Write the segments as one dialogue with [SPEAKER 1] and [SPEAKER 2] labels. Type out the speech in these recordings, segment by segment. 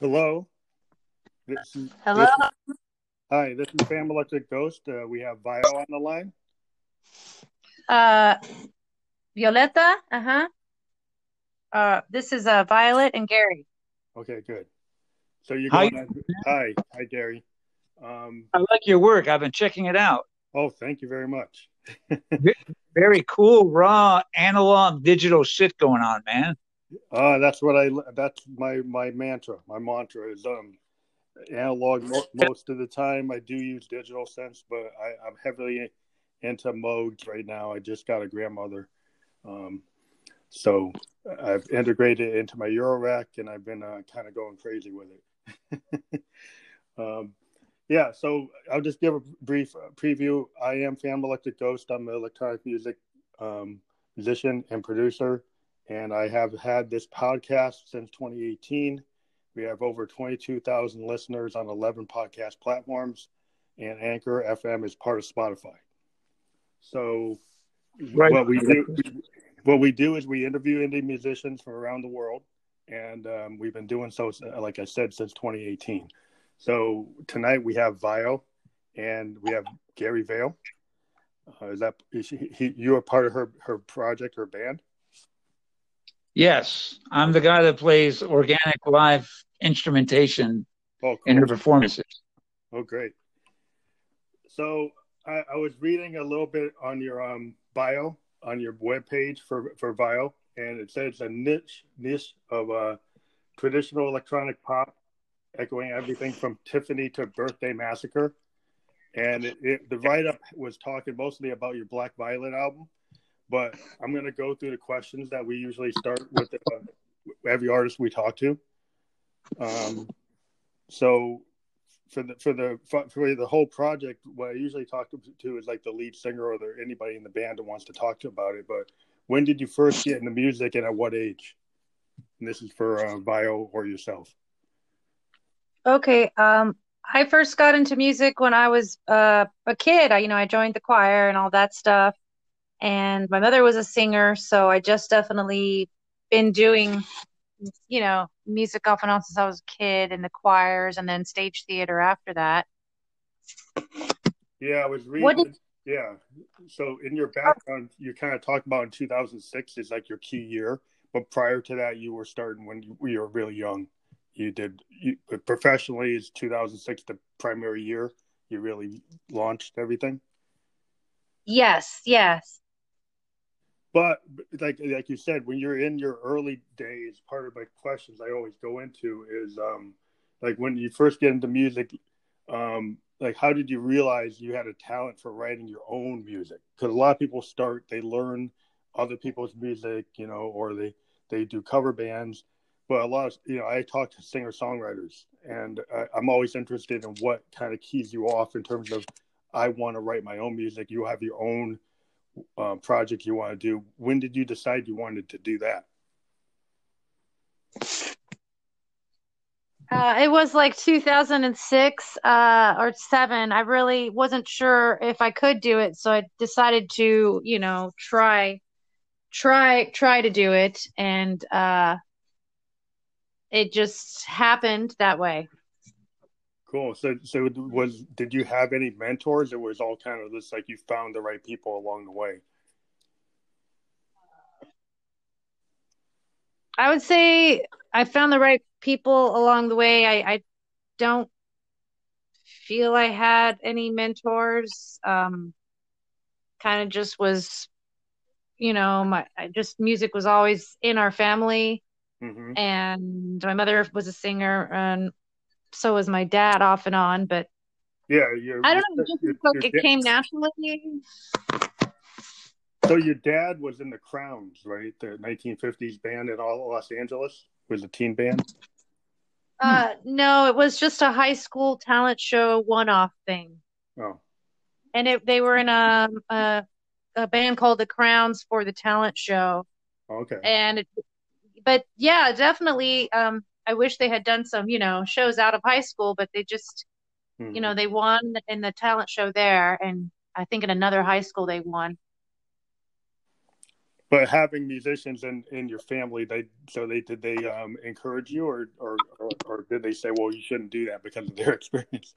[SPEAKER 1] Hello. This is,
[SPEAKER 2] Hello.
[SPEAKER 1] this is- hi, this is Phantom Electric Ghost. Uh, we have Vio on the line.
[SPEAKER 2] Uh, Violeta. Uh huh. Uh, this is uh Violet and Gary.
[SPEAKER 1] Okay, good. So you're
[SPEAKER 3] Hi.
[SPEAKER 1] going. On, hi, hi, Gary. Um,
[SPEAKER 3] I like your work. I've been checking it out.
[SPEAKER 1] oh, thank you very much.
[SPEAKER 3] Very cool, raw, analog, digital shit going on, man.
[SPEAKER 1] Uh, that's what I. That's my my mantra. My mantra is um analog mo- most of the time. I do use digital synths, but I, I'm heavily into Moogs right now. I just got a grandmother, um, so I've integrated it into my Eurorack, and I've been uh, kind of going crazy with it. um, yeah, so I'll just give a brief uh, preview. I am Phantom Electric Ghost. I'm an electronic music um, musician and producer and I have had this podcast since 2018. We have over 22,000 listeners on 11 podcast platforms, and Anchor FM is part of Spotify. So,
[SPEAKER 3] Right.
[SPEAKER 1] what we do, what we do is we interview indie musicians from around the world, and um, we've been doing so, like I said, since 2018. So tonight we have Vio, and we have Gary Vale. Uh, is that is he, he, you are part of her her project, her band?
[SPEAKER 3] Yes, I'm the guy that plays organic live instrumentation
[SPEAKER 1] Oh,
[SPEAKER 3] in her performances.
[SPEAKER 1] Oh, great. So I, I was reading a little bit on your um, bio on your webpage for for Vio, and it says a niche niche of uh, traditional electronic pop, echoing everything from Tiffany to Birthday Massacre. And it, it, the write up was talking mostly about your Black Violet album, but I'm going to go through the questions that we usually start with uh, every artist we talk to. Um, so for the for the for the whole project, what I usually talk to, to is like the lead singer or the, anybody in the band that wants to talk to about it. But when did you first get into music and at what age? And this is for uh, Vio or yourself.
[SPEAKER 2] Okay. Um, I first got into music when I was uh, a kid. I, you know, I joined the choir and all that stuff. And my mother was a singer, so I just definitely been doing, you know, music off and on since I was a kid in the choirs and then stage theater after that.
[SPEAKER 1] Yeah, I was reading.
[SPEAKER 2] Did-
[SPEAKER 1] yeah. So in your oh. background, you kind of talked about in 2006 is like your key year, but prior to that, you were starting when you, you were really young. You did you, professionally is 2006 the primary year you really launched everything.
[SPEAKER 2] Yes, yes.
[SPEAKER 1] But like like you said, when you're in your early days, part of my questions I always go into is um like when you first get into music, um like how did you realize you had a talent for writing your own music? Because a lot of people start they learn other people's music, you know, or they they do cover bands. But a lot of you know, I talk to singer songwriters, and I, I'm always interested in what kind of keys you off in terms of I want to write my own music. You have your own uh, project you want to do. When did you decide you wanted to do that?
[SPEAKER 2] Uh, it was like 2006 uh, or seven. I really wasn't sure if I could do it, so I decided to, you know, try, try, try to do it, and uh, it just happened that way.
[SPEAKER 1] Cool. So, so was did you have any mentors? It was all kind of just like you found the right people along the way.
[SPEAKER 2] I would say I found the right people along the way. I, I don't feel I had any mentors. Um, kind of just was, you know, my I just music was always in our family,
[SPEAKER 1] hmm
[SPEAKER 2] and my mother was a singer, and so was my dad off and on. But
[SPEAKER 1] Yeah, you're,
[SPEAKER 2] I don't know, it just
[SPEAKER 1] your-
[SPEAKER 2] felt like
[SPEAKER 1] your
[SPEAKER 2] it
[SPEAKER 1] da-
[SPEAKER 2] came naturally.
[SPEAKER 1] So your dad was in the Crowns, right? The 1950s band in all Los Angeles was a teen band.
[SPEAKER 2] Uh, no, it was just a high school talent show one-off thing.
[SPEAKER 1] Oh,
[SPEAKER 2] and it, they were in a, a a band called the Crowns for the talent show,
[SPEAKER 1] okay.
[SPEAKER 2] and it, but yeah, definitely. Um, I wish they had done some, you know, shows out of high school, but they just,
[SPEAKER 1] Mhm.
[SPEAKER 2] you know, they won in the talent show there, and I think in another high school they won.
[SPEAKER 1] But having musicians in, in your family, they so they did they um, encourage you or, or or or, or did they say, "Well, you shouldn't do that because of their experience"?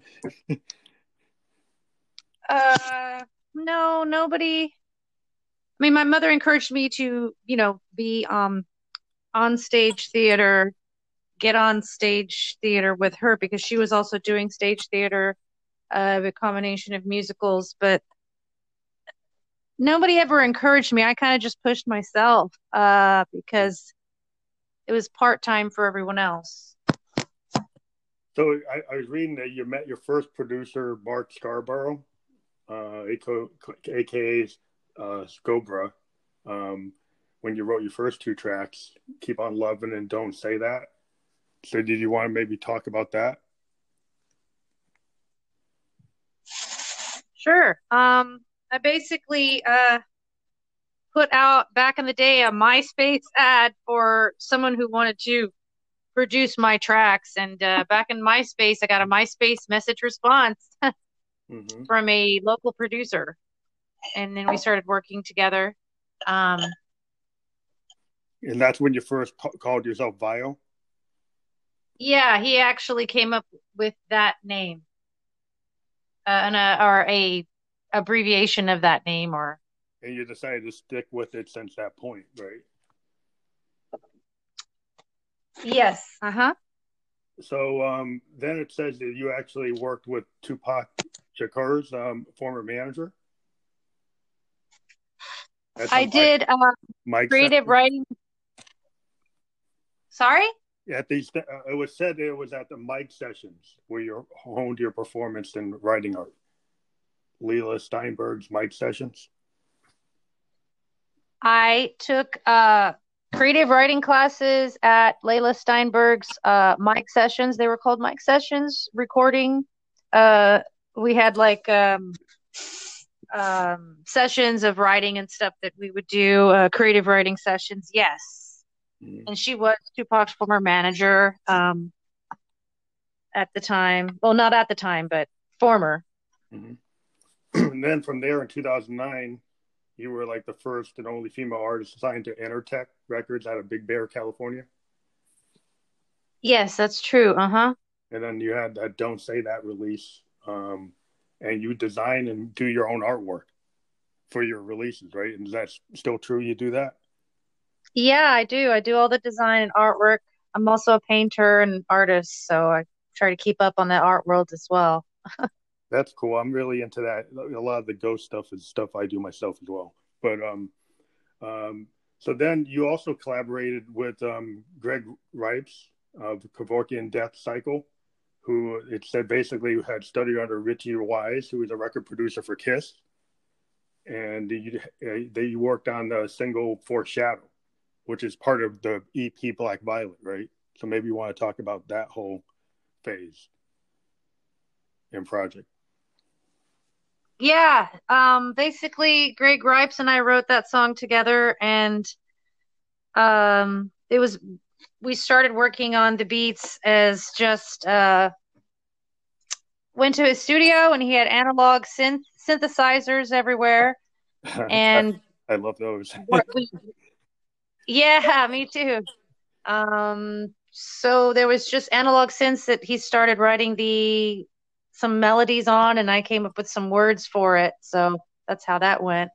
[SPEAKER 2] uh, no, nobody. I mean, my mother encouraged me to, you know, be um on stage theater, get on stage theater with her because she was also doing stage theater, uh, a combination of musicals, but nobody ever encouraged me. I kind of just pushed myself, uh, because it was part time for everyone else.
[SPEAKER 1] So I, I, was reading that you met your first producer, Mark Scarborough, uh, aka uh, Scobra, um, when you wrote your first two tracks, "Keep on Loving" and "Don't Say That." So, did you want to maybe talk about that?
[SPEAKER 2] Sure. Um, I basically uh, put out back in the day a MySpace ad for someone who wanted to produce my tracks, and uh, back in MySpace, I got a MySpace message response mm-hmm. from a local producer, and then we started working together. Um,
[SPEAKER 1] and that's when you first called yourself Vio.
[SPEAKER 2] Yeah, he actually came up with that name, uh, and a, or a abbreviation of that name, or.
[SPEAKER 1] And you decided to stick with it since that point, right?
[SPEAKER 2] Yes. Uh huh.
[SPEAKER 1] So um, then it says that you actually worked with Tupac Shakur's um, former manager.
[SPEAKER 2] I did uh, creative writing. Sorry.
[SPEAKER 1] At these, uh, it was said it was at the mic sessions where you honed your performance in writing art. Leila Steinberg's mic sessions.
[SPEAKER 2] I took uh, creative writing classes at leila Steinberg's uh, mic sessions. They were called mic sessions, recording. Uh, we had like um, um, sessions of writing and stuff that we would do, uh, creative writing sessions. Yes. Mm. And she was Tupac's former manager um, at the time. Well, not at the time, but former.
[SPEAKER 1] Mm-hmm. and then from there in 2009, you were like the first and only female artist signed to Intertech Records out of Big Bear, California.
[SPEAKER 2] Yes, that's true. Uh huh.
[SPEAKER 1] And then you had that "Don't Say That" release, um, and you design and do your own artwork for your releases, right? And is that still true? You do that?
[SPEAKER 2] Yeah, I do. I do all the design and artwork. I'm also a painter and artist, so I try to keep up on that art world as well.
[SPEAKER 1] That's cool. I'm really into that. A lot of the ghost stuff is stuff I do myself as well. But um, um, so then you also collaborated with um, Greg Ripes of Kevorkian Death Cycle, who it said basically had studied under Richie Wise, who was a record producer for Kiss, and you, they worked on the single Foreshadow, which is part of the EP Black Violet, right? So maybe you want to talk about that whole phase and project.
[SPEAKER 2] Yeah, um, basically, Greg Ripes and I wrote that song together, and um, it was we started working on the beats as just uh, went to his studio, and he had analog synth synthesizers everywhere, and
[SPEAKER 1] I love those. we,
[SPEAKER 2] yeah, me too. Um, so there was just analog synths that he started writing the some melodies on and I came up with some words for it. So that's how that went.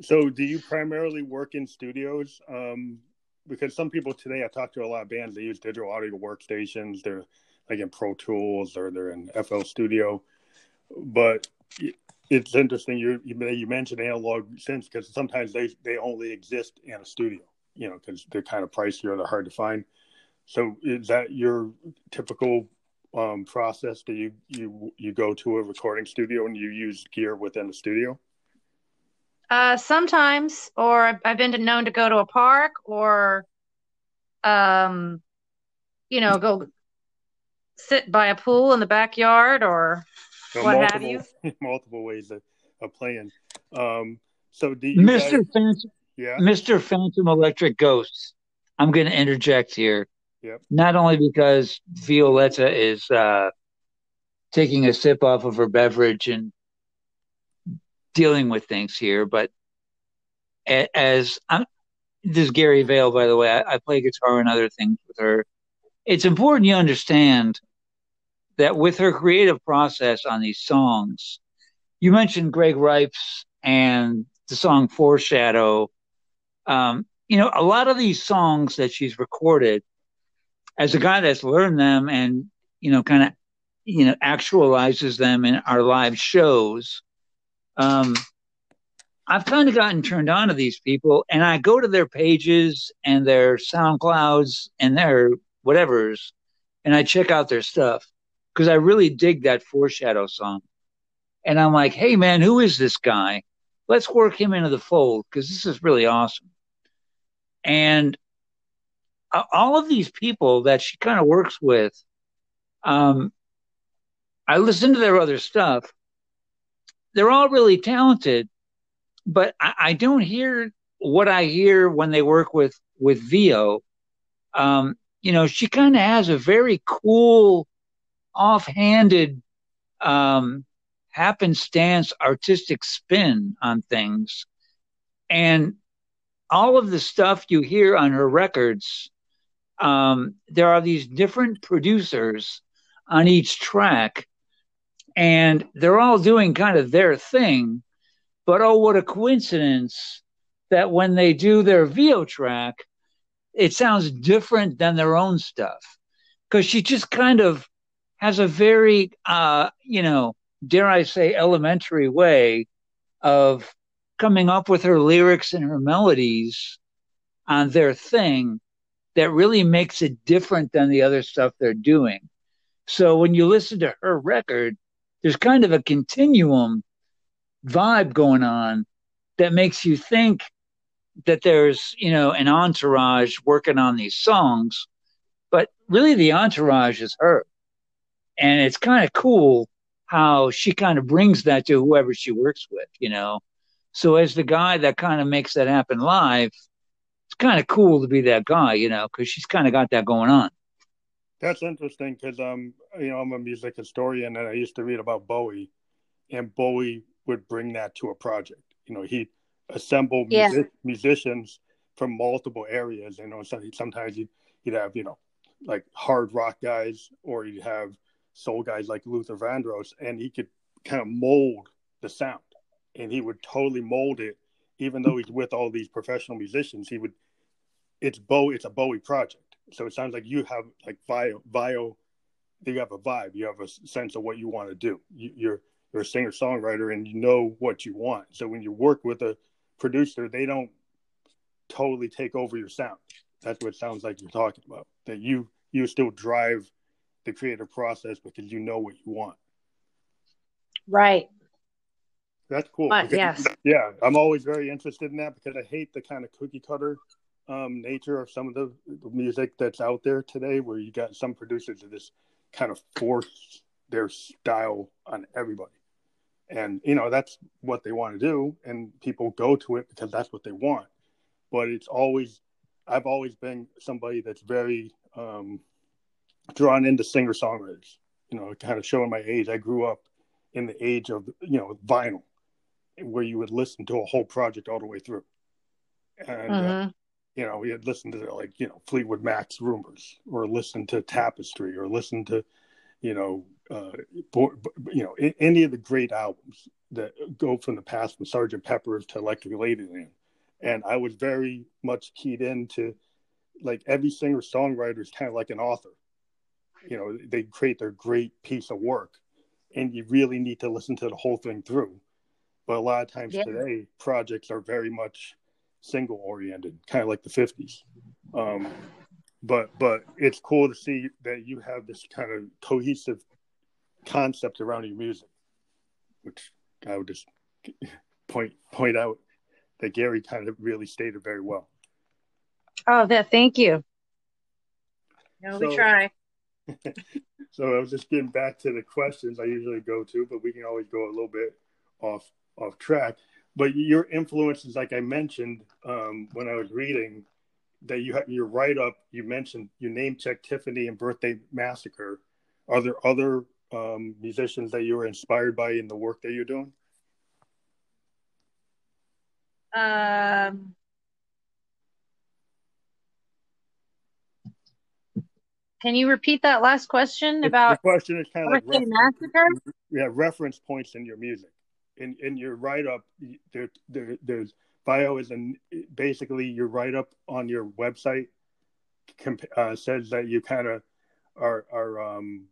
[SPEAKER 1] So do you primarily work in studios? Um, because some people today, I talk to a lot of bands, they use digital audio workstations. They're like in Pro Tools or they're in FL Studio. But it's interesting you you mentioned analog synths because sometimes they they only exist in a studio, you know, because they're kind of pricey or they're hard to find. So is that your typical um, process do you you you go to a recording studio and you use gear within the studio?
[SPEAKER 2] Uh, sometimes, or I've, I've been known to go to a park, or um, you know, go sit by a pool in the backyard, or so what multiple, have
[SPEAKER 1] you. multiple ways of, of playing. Um, so, do you
[SPEAKER 3] Mr. Guys, Phantom, yeah, Mr. Phantom Electric Ghosts. I'm going to interject here.
[SPEAKER 1] Yep.
[SPEAKER 3] Not only because Violetta is uh, taking a sip off of her beverage and dealing with things here, but as I'm, this is Gary Vale, by the way, I, I play guitar and other things with her. it's important you understand that with her creative process on these songs, you mentioned Greg Ripes and the song Foreshadow. Um, you know, a lot of these songs that she's recorded, as a guy that's learned them and, you know, kind of, you know, actualizes them in our live shows, um, I've kind of gotten turned on to these people and I go to their pages and their SoundClouds and their whatever's and I check out their stuff because I really dig that foreshadow song. And I'm like, hey man, who is this guy? Let's work him into the fold because this is really awesome. And all of these people that she kind of works with, um, I listen to their other stuff. They're all really talented, but I, I don't hear what I hear when they work with with Vio. Um, you know, she kind of has a very cool, offhanded, um, happenstance artistic spin on things. And all of the stuff you hear on her records, um, there are these different producers on each track, and they're all doing kind of their thing. But oh, what a coincidence that when they do their Vio track, it sounds different than their own stuff. Because she just kind of has a very, uh, you know, dare I say, elementary way of coming up with her lyrics and her melodies on their thing that really makes it different than the other stuff they're doing. So when you listen to her record, there's kind of a continuum vibe going on that makes you think that there's, you know, an entourage working on these songs, but really the entourage is her. And it's kind of cool how she kind of brings that to whoever she works with, you know. So as the guy that kind of makes that happen live, it's kind of cool to be that guy, you know, because she's kind of got that going on.
[SPEAKER 1] That's interesting because um, you know, I'm a music historian and I used to read about Bowie, and Bowie would bring that to a project. You know, he assembled yeah. music, musicians from multiple areas. You know, sometimes you'd, you'd have you know like hard rock guys, or you'd have soul guys like Luther Vandross, and he could kind of mold the sound, and he would totally mold it. Even though he's with all these professional musicians, he would. It's Bo. It's a Bowie project. So it sounds like you have like Vio. Vio. You have a vibe. You have a sense of what you want to do. You, you're you're a singer songwriter and you know what you want. So when you work with a producer, they don't totally take over your sound. That's what it sounds like you're talking about. That you you still drive the creative process because you know what you want.
[SPEAKER 2] Right.
[SPEAKER 1] That's cool.
[SPEAKER 2] But, yes.
[SPEAKER 1] Yeah, I'm always very interested in that because I hate the kind of cookie cutter um, nature of some of the, the, music that's out there today, where you got some producers that just kind of force their style on everybody and you know that's what they want to do and people go to it because that's what they want but it's always i've always been somebody that's very um, drawn into singer songwriters you know kind of showing my age i grew up in the age of you know vinyl where you would listen to a whole project all the way through and uh, mm-hmm. uh, you know we had listened to like you know fleetwood mac's rumors or listen to tapestry or listen to you know uh, you know, any of the great albums that go from the past, from Sergeant Pepper's to Electric Ladyland, and I was very much keyed into like every singer songwriter is kind of like an author. You know, they create their great piece of work, and you really need to listen to the whole thing through. But a lot of times yeah. today, projects are very much single oriented, kind of like the '50s. Um, but but it's cool to see that you have this kind of cohesive concept around your music, which I would just point point out that Gary kind of really stated very well.
[SPEAKER 2] Oh, that thank you. No, so, we try.
[SPEAKER 1] So I was just getting back to the questions I usually go to, but we can always go a little bit off off track. But your influences, like I mentioned um, when I was reading, that you have your write up. You mentioned you name check Tiffany and Birthday Massacre. Are there other um, musicians that you were inspired by in the work that you're doing?
[SPEAKER 2] Um, Can you repeat that last question
[SPEAKER 1] The-
[SPEAKER 2] about
[SPEAKER 1] the question is kind of like
[SPEAKER 2] Hurricane
[SPEAKER 1] reference,
[SPEAKER 2] Massacre?
[SPEAKER 1] yeah, reference points in your music. In in your write up, there, there there's bio is an basically your write up on your website comp- uh, says that you kind of are are um,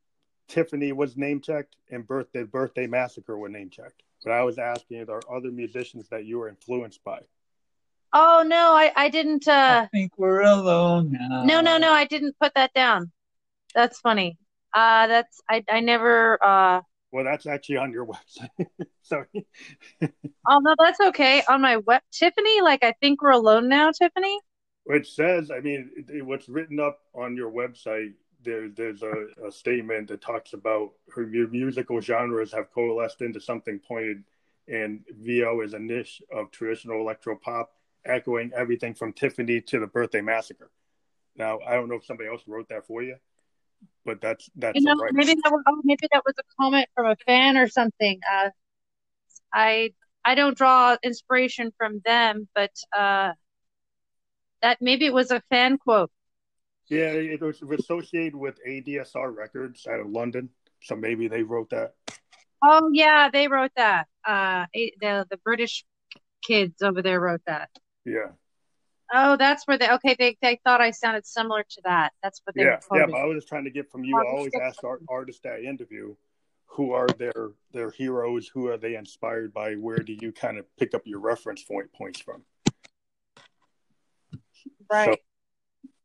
[SPEAKER 1] Tiffany was name checked and birthday birthday massacre were name checked. But I was asking, are there other musicians that you were influenced by?
[SPEAKER 2] Oh no, I I didn't.
[SPEAKER 3] I
[SPEAKER 2] uh
[SPEAKER 3] think we're alone now.
[SPEAKER 2] No, no, no, I didn't put that down. That's funny. Uh, that's I I never. uh
[SPEAKER 1] Well, that's actually on your website. Sorry.
[SPEAKER 2] Oh no, that's okay. On my web, Tiffany. Like I think we're alone now, Tiffany.
[SPEAKER 1] It says, I mean, it- what's written up on your website, there, there's a, a statement that talks about her mu- musical genres have coalesced into something pointed, and Vio is a niche of traditional electro pop, echoing everything from Tiffany to the Birthday Massacre. Now, I don't know if somebody else wrote that for you, but that's that's
[SPEAKER 2] You know,
[SPEAKER 1] right.
[SPEAKER 2] maybe that was oh, maybe that was a comment from a fan or something. Uh, I I don't draw inspiration from them, but uh, that maybe it was a fan quote.
[SPEAKER 1] Yeah, it was associated with ADSR Records out of London, so maybe they wrote that.
[SPEAKER 2] Oh yeah, they wrote that. Uh, the the British kids over there wrote that.
[SPEAKER 1] Yeah,
[SPEAKER 2] Oh, that's where they okay. They they thought I sounded similar to that. That's what they
[SPEAKER 1] yeah, yeah. But I was just trying to get from you. I always ask our artists that I interview, who are their their heroes? Who are they inspired by? Where do you kind of pick up your reference point points from?
[SPEAKER 2] right.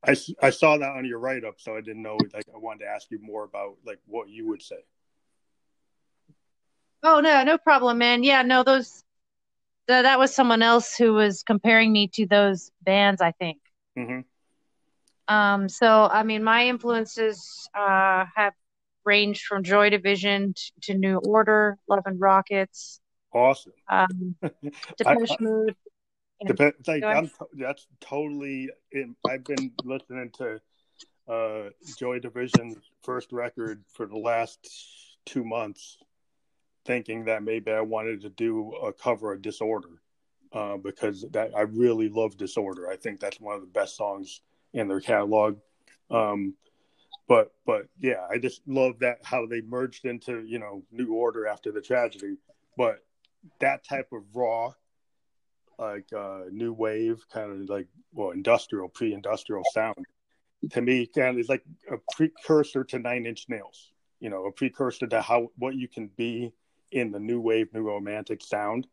[SPEAKER 1] So I I saw that on your write up, so I didn't know. Like, I wanted to ask you more about like what you would say.
[SPEAKER 2] Oh no, no problem, man. Yeah, no, those th that was someone else who was comparing me to those bands, I think.
[SPEAKER 1] hmm
[SPEAKER 2] Um, so I mean, my influences uh have ranged from Joy Division t to New Order, Love and Rockets,
[SPEAKER 1] Awesome.
[SPEAKER 2] um,
[SPEAKER 1] I,
[SPEAKER 2] Depeche
[SPEAKER 1] I,
[SPEAKER 2] Mode. Yeah,
[SPEAKER 1] Dep- like. I'm to- that's totally in, I've been listening to uh Joy Division's first record for the last two months thinking that maybe I wanted to do a cover of Disorder uh because that I really love Disorder. I think that's one of the best songs in their catalog. Um but but yeah, I just love that how they merged into, you know, New Order after the tragedy. But that type of raw like uh new wave kind of like well industrial pre-industrial sound to me kind of is like a precursor to nine inch nails you know a precursor to how what you can be in the new wave new romantic sound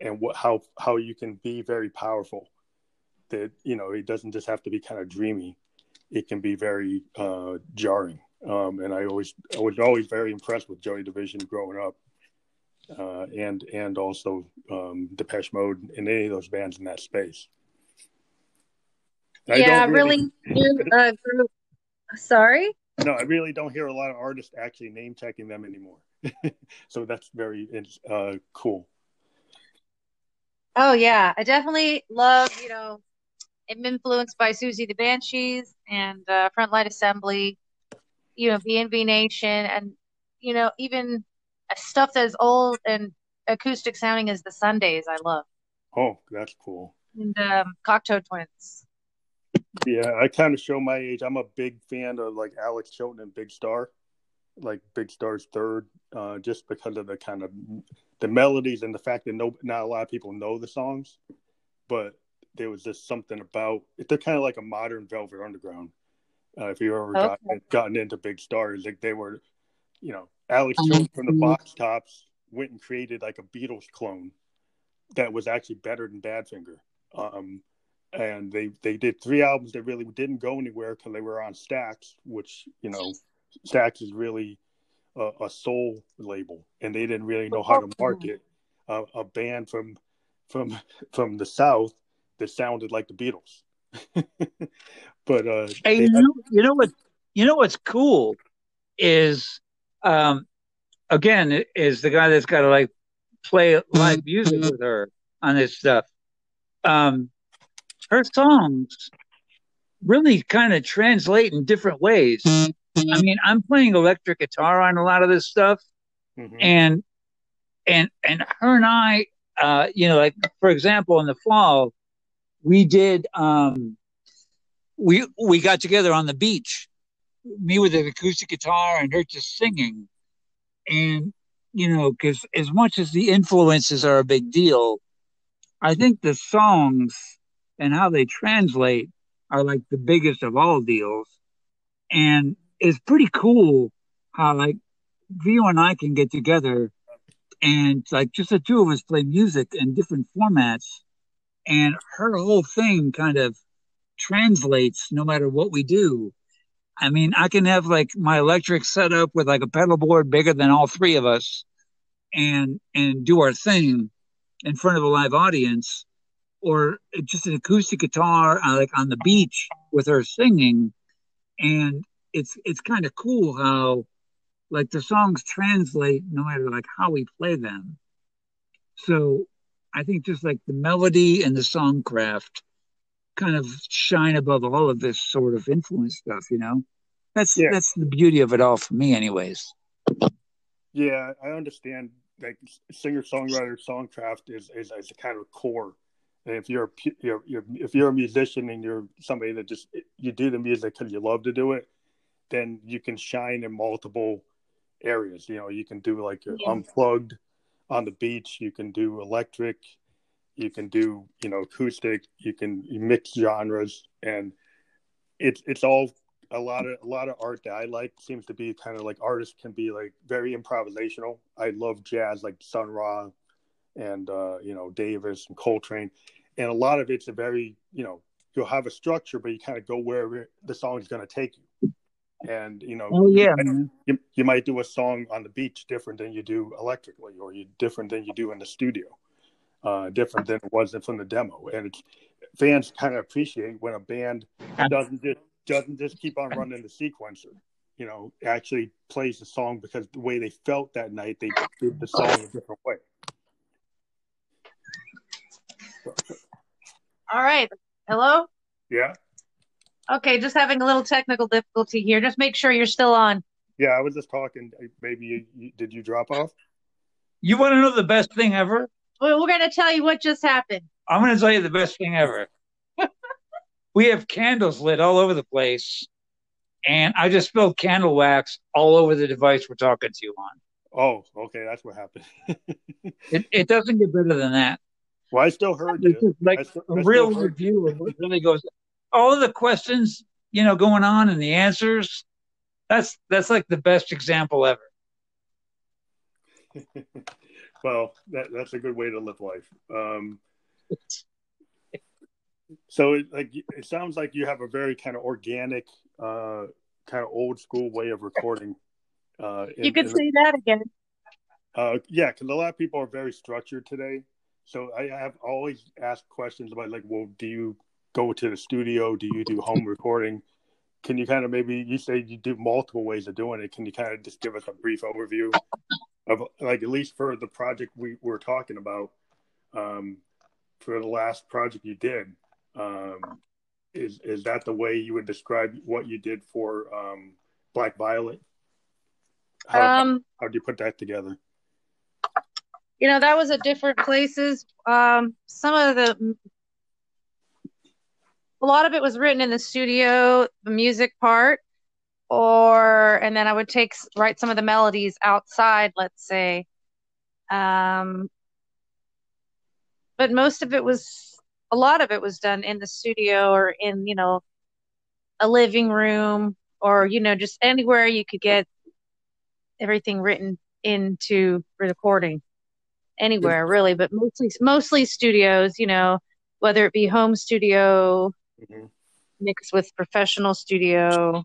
[SPEAKER 1] and what how how you can be very powerful that you know it doesn't just have to be kind of dreamy it can be very uh jarring um and i always i was always very impressed with joy division growing up uh, and and also um, Depeche Mode and any of those bands in that space. I
[SPEAKER 2] Yeah,
[SPEAKER 1] don't
[SPEAKER 2] really uh. Sorry.
[SPEAKER 1] no, I really don't hear a lot of artists actually name checking them anymore. so that's very uh, cool.
[SPEAKER 2] Oh yeah, I definitely love, you know, I'm influenced by Siouxsie the Banshees and uh, Front Line Assembly, you know, VNV Nation, and you know, even stuff that's old and acoustic sounding as the Sundays. I love
[SPEAKER 1] Oh, that's cool.
[SPEAKER 2] and um, Cocteau Twins.
[SPEAKER 1] Yeah, I kind of show my age. I'm a big fan of like Alex Chilton and Big Star, like Big Star's third, uh, just because of the kind of the melodies and the fact that no, not a lot of people know the songs, but there was just something about they're kind of like a modern Velvet Underground. Uh, if you ever
[SPEAKER 2] Okay.
[SPEAKER 1] gotten, gotten into Big Stars, like they were, you know, Alex. Chilton from the Box Tops went and created like a Beatles clone that was actually better than Badfinger. Um, and they they did three albums that really didn't go anywhere because they were on Stax, which you know, Stax is really a, a soul label, and they didn't really know how to market a, a band from from from the South that sounded like the Beatles. but uh,
[SPEAKER 3] Hey, you
[SPEAKER 1] had-
[SPEAKER 3] know, you know what? You know what's cool is, um, again, is the guy that's got to like play live music with her on this stuff. Um, her songs really kind of translate in different ways. I mean, I'm playing electric guitar on a lot of this stuff,
[SPEAKER 1] Mhm.
[SPEAKER 3] and and and her and I, uh, you know, like for example, in the fall, we did um, we we got together on the beach me with an acoustic guitar and her just singing. And, you know, because as much as the influences are a big deal, I think the songs and how they translate are like the biggest of all deals. And it's pretty cool how like Vio and I can get together and like just the two of us play music in different formats and her whole thing kind of translates no matter what we do. I mean, I can have like my electric set up with like a pedal board bigger than all three of us and and do our thing in front of a live audience or just an acoustic guitar uh, like on the beach with her singing and it's it's kind of cool how like the songs translate no matter like how we play them. So i think just like the melody and the songcraft kind of shine above all of this sort of influence stuff you know? That's yeah. that's the beauty of it all for me anyways.
[SPEAKER 1] Yeah i understand like singer songwriter songcraft is, is is a kind of core. And if you're, you're, you're if you're a musician and you're somebody that just you do the music because you love to do it then you can shine in multiple areas. You know, you can do like yeah. unplugged on the beach. You can do electric. You can do you know acoustic. You can you mix genres, and it's it's all a lot of a lot of art that I like seems to be kind of like artists can be like very improvisational. I love jazz like Sun Ra and uh, you know Davis and Coltrane, and a lot of it's a very you know you'll have a structure, but you kind of go wherever the song is going to take you and you know
[SPEAKER 3] oh yeah
[SPEAKER 1] you, you might do a song on the beach different than you do electrically or you different than you do in the studio uh, different than it was from the demo. And it's, fans kind of appreciate when a band doesn't just doesn't just keep on running the sequencer you know actually plays the song because the way they felt that night they did the song a different way.
[SPEAKER 2] All right. Hello?
[SPEAKER 1] Yeah
[SPEAKER 2] Okay, just having a little technical difficulty here. Just make sure you're still on.
[SPEAKER 1] Yeah, I was just talking. Maybe you, you, did you drop off?
[SPEAKER 3] You want to know the best thing ever?
[SPEAKER 2] Well, we're going to tell you what just happened.
[SPEAKER 3] I'm going to tell you the best thing ever. we have candles lit all over the place, and I just spilled candle wax all over the device we're talking to you on.
[SPEAKER 1] Oh, okay, that's what happened.
[SPEAKER 3] it, it doesn't get better than that.
[SPEAKER 1] Well, I still heard you.
[SPEAKER 3] like
[SPEAKER 1] still,
[SPEAKER 3] a real review of what really goes all of the questions, you know, going on and the answers, that's that's like the best example ever.
[SPEAKER 1] well, that, that's a good way to live life. Um, so, it, like, it sounds like you have a very kind of organic, uh, kind of old school way of recording.
[SPEAKER 2] Uh, in, you could say that again.
[SPEAKER 1] Uh, yeah, because a lot of people are very structured today. So I have always asked questions about like, well, do you go to the studio? Do you do home recording? Can you kind of maybe you say you do multiple ways of doing it? Can you kind of just give us a brief overview of like at least for the project we were talking about um, for the last project you did? Um, is is that the way you would describe what you did for um, Black Violet? How, um, how do you put that together?
[SPEAKER 2] You know, that was at different places. Um, some of the a lot of it was written in the studio, the music part, or and then I would take write some of the melodies outside, let's say. Um, but most of it was a lot of it was done in the studio or in you know a living room or you know just anywhere you could get everything written into recording anywhere really but mostly mostly studios you know whether it be home studio mm-hmm. mixed with professional studio.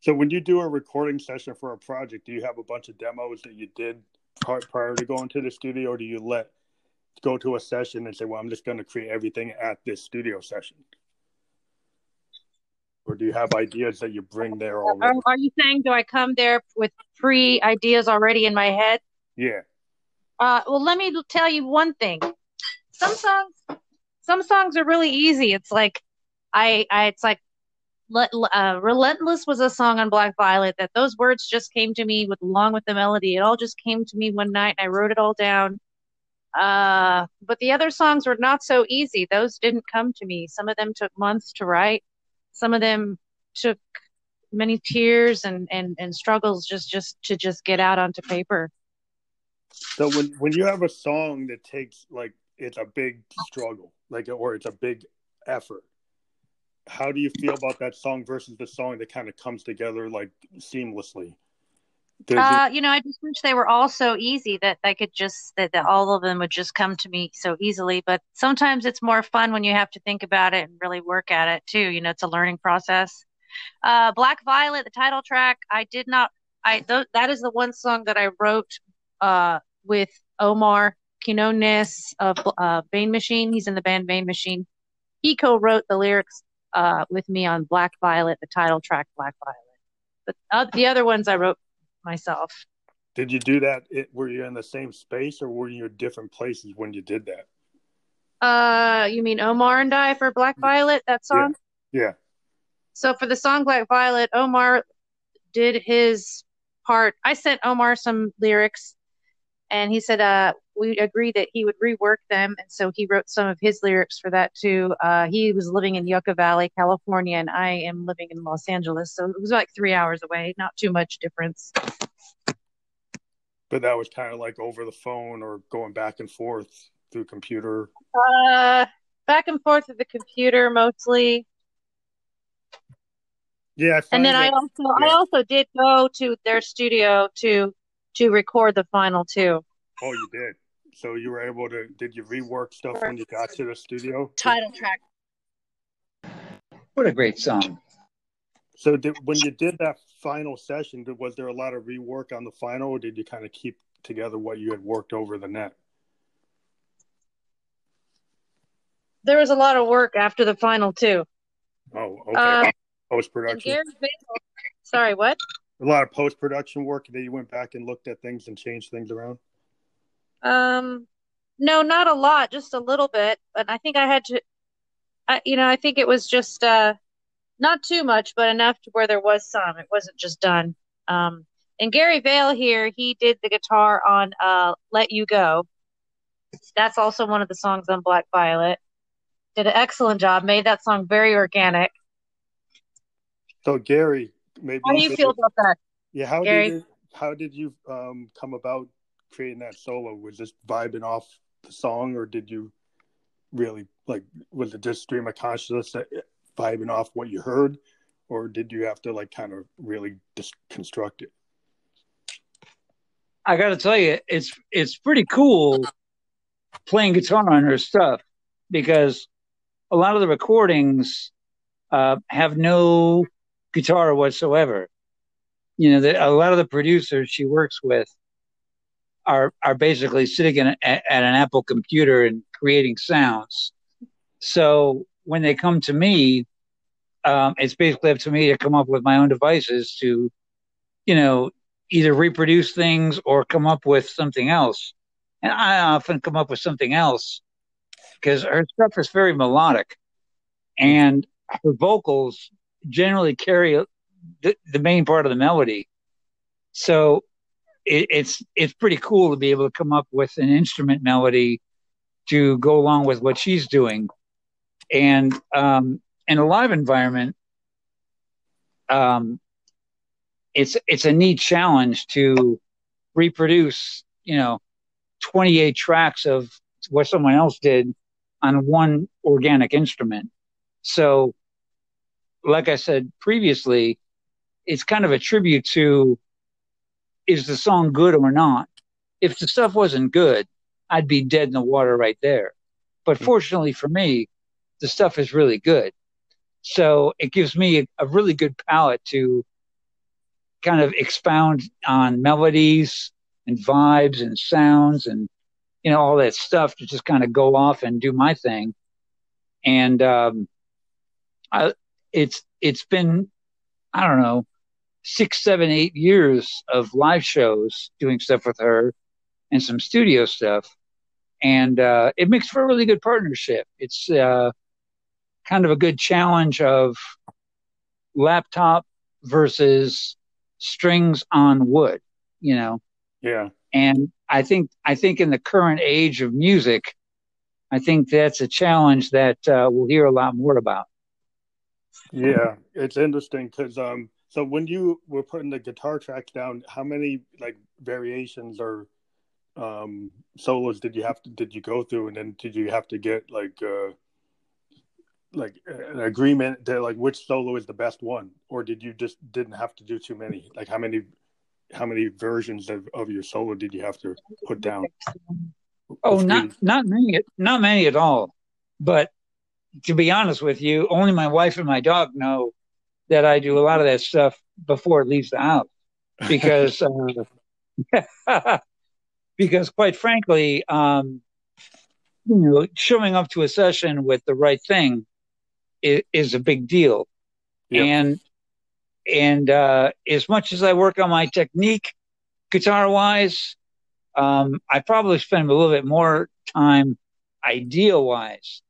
[SPEAKER 1] So when you do a recording session for a project, do you have a bunch of demos that you did prior to going to the studio, or do you let go to a session and say, "Well, I'm just going to create everything at this studio session"? Or do you have ideas that you bring there already?
[SPEAKER 2] Are, are you saying, do I come there with pre ideas already in my head?
[SPEAKER 1] Yeah.
[SPEAKER 2] Uh, well, let me tell you one thing. Some songs, some songs are really easy. It's like I, I it's like uh, relentless was a song on black violet that those words just came to me with along with the melody. It all just came to me one night and i wrote it all down. Uh, but the other songs were not so easy. Those didn't come to me. Some of them took months to write. Some of them took many tears and and and struggles just just to just get out onto paper.
[SPEAKER 1] So when when you have a song that takes like it's a big struggle, like or it's a big effort, how do you feel about that song versus the song that kind of comes together like seamlessly?
[SPEAKER 2] Uh, you know, I just wish they were all so easy that I could just that, that all of them would just come to me so easily. But sometimes it's more fun when you have to think about it and really work at it too. You know, it's a learning process. Uh, Black Violet, the title track, I did not. I th- that is the one song that I wrote uh, with Omar Quinones of uh, Vein Machine. He's in the band Vein Machine. He co-wrote the lyrics uh, with me on Black Violet, the title track Black Violet. But uh, the other ones I wrote myself.
[SPEAKER 1] Did you do that? It, were you in the same space, or were you in different places when you did that?
[SPEAKER 2] Uh, you mean Omar and I for Black Violet? That song?
[SPEAKER 1] Yeah. yeah.
[SPEAKER 2] So for the song Black Violet, Omar did his part. I sent Omar some lyrics, and he said uh, we agreed that he would rework them, and so he wrote some of his lyrics for that too. Uh, he was living in Yucca Valley, California, and I am living in Los Angeles, so it was like three hours away, not too much difference.
[SPEAKER 1] But that was kind of like over the phone or going back and forth through computer.
[SPEAKER 2] Uh, back and forth with the computer mostly.
[SPEAKER 1] Yeah,
[SPEAKER 2] and then that, I also yeah. I also did go to their studio to to record the final too.
[SPEAKER 1] Oh, you did. So you were able to? Did you rework stuff when you got to the studio?
[SPEAKER 2] Title track.
[SPEAKER 3] What a great song.
[SPEAKER 1] So did, when you did that final session, did, was there a lot of rework on the final, or did you kind of keep together what you had worked over the net?
[SPEAKER 2] There was a lot of work after the final too.
[SPEAKER 1] Oh, okay. Uh, post production.
[SPEAKER 2] Sorry, what?
[SPEAKER 1] A lot of post production work that you went back and looked at things and changed things around.
[SPEAKER 2] Um, no, not a lot, just a little bit. But I think I had to, I, you know, I think it was just uh, not too much, but enough to where there was some. It wasn't just done. Um, and Gary Vale here, he did the guitar on uh, "Let You Go." That's also one of the songs on Black Violet. Did an excellent job. Made that song very organic.
[SPEAKER 1] So Gary, maybe
[SPEAKER 2] how do you feel about that?
[SPEAKER 1] Yeah, how Gary? did you, how did you um, come about creating that solo? Was just vibing off the song, or did you really like? Was it just stream of consciousness that, vibing off what you heard, or did you have to like kind of really just construct it?
[SPEAKER 3] I got to tell you, it's it's pretty cool playing guitar on her stuff because a lot of the recordings uh, have no guitar whatsoever. You know, the, a lot of the producers she works with are are basically sitting in a, at an Apple computer and creating sounds. So when they come to me, um, it's basically up to me to come up with my own devices to, you know, either reproduce things or come up with something else. And I often come up with something else because her stuff is very melodic, and her vocals generally carry the, the main part of the melody. So it, it's it's pretty cool to be able to come up with an instrument melody to go along with what she's doing, and um, in a live environment, um, it's it's a neat challenge to reproduce, you know, 28 tracks of what someone else did on one organic instrument. So, like I said previously, it's kind of a tribute to is the song good or not? If the stuff wasn't good, I'd be dead in the water right there. But hmm. fortunately for me, the stuff is really good. So it gives me a, a really good palette to kind of expound on melodies and vibes and sounds and you know all that stuff to just kind of go off and do my thing and um I, it's it's been i don't know six, seven, eight years of live shows doing stuff with her and some studio stuff. And uh, it makes for a really good partnership. It's uh, kind of a good challenge of laptop versus strings on wood, you know?
[SPEAKER 1] Yeah.
[SPEAKER 3] And I think, I think in the current age of music, I think that's a challenge that uh, we'll hear a lot more about.
[SPEAKER 1] Yeah, it's interesting because um, So when you were putting the guitar tracks down, how many like variations or um solos did you have to did you go through? And then did you have to get like uh like an agreement that like which solo is the best one? Or did you just didn't have to do too many? Like how many how many versions of, of your solo did you have to put down?
[SPEAKER 3] Oh not not many not many at all. But to be honest with you only my wife and my dog know that i do a lot of that stuff before it leaves the house because uh, because quite frankly um, you know showing up to a session with the right thing is, is a big deal. Yep. And and uh, as much as I work on my technique, guitar wise, um, I probably spend a little bit more time idea wise.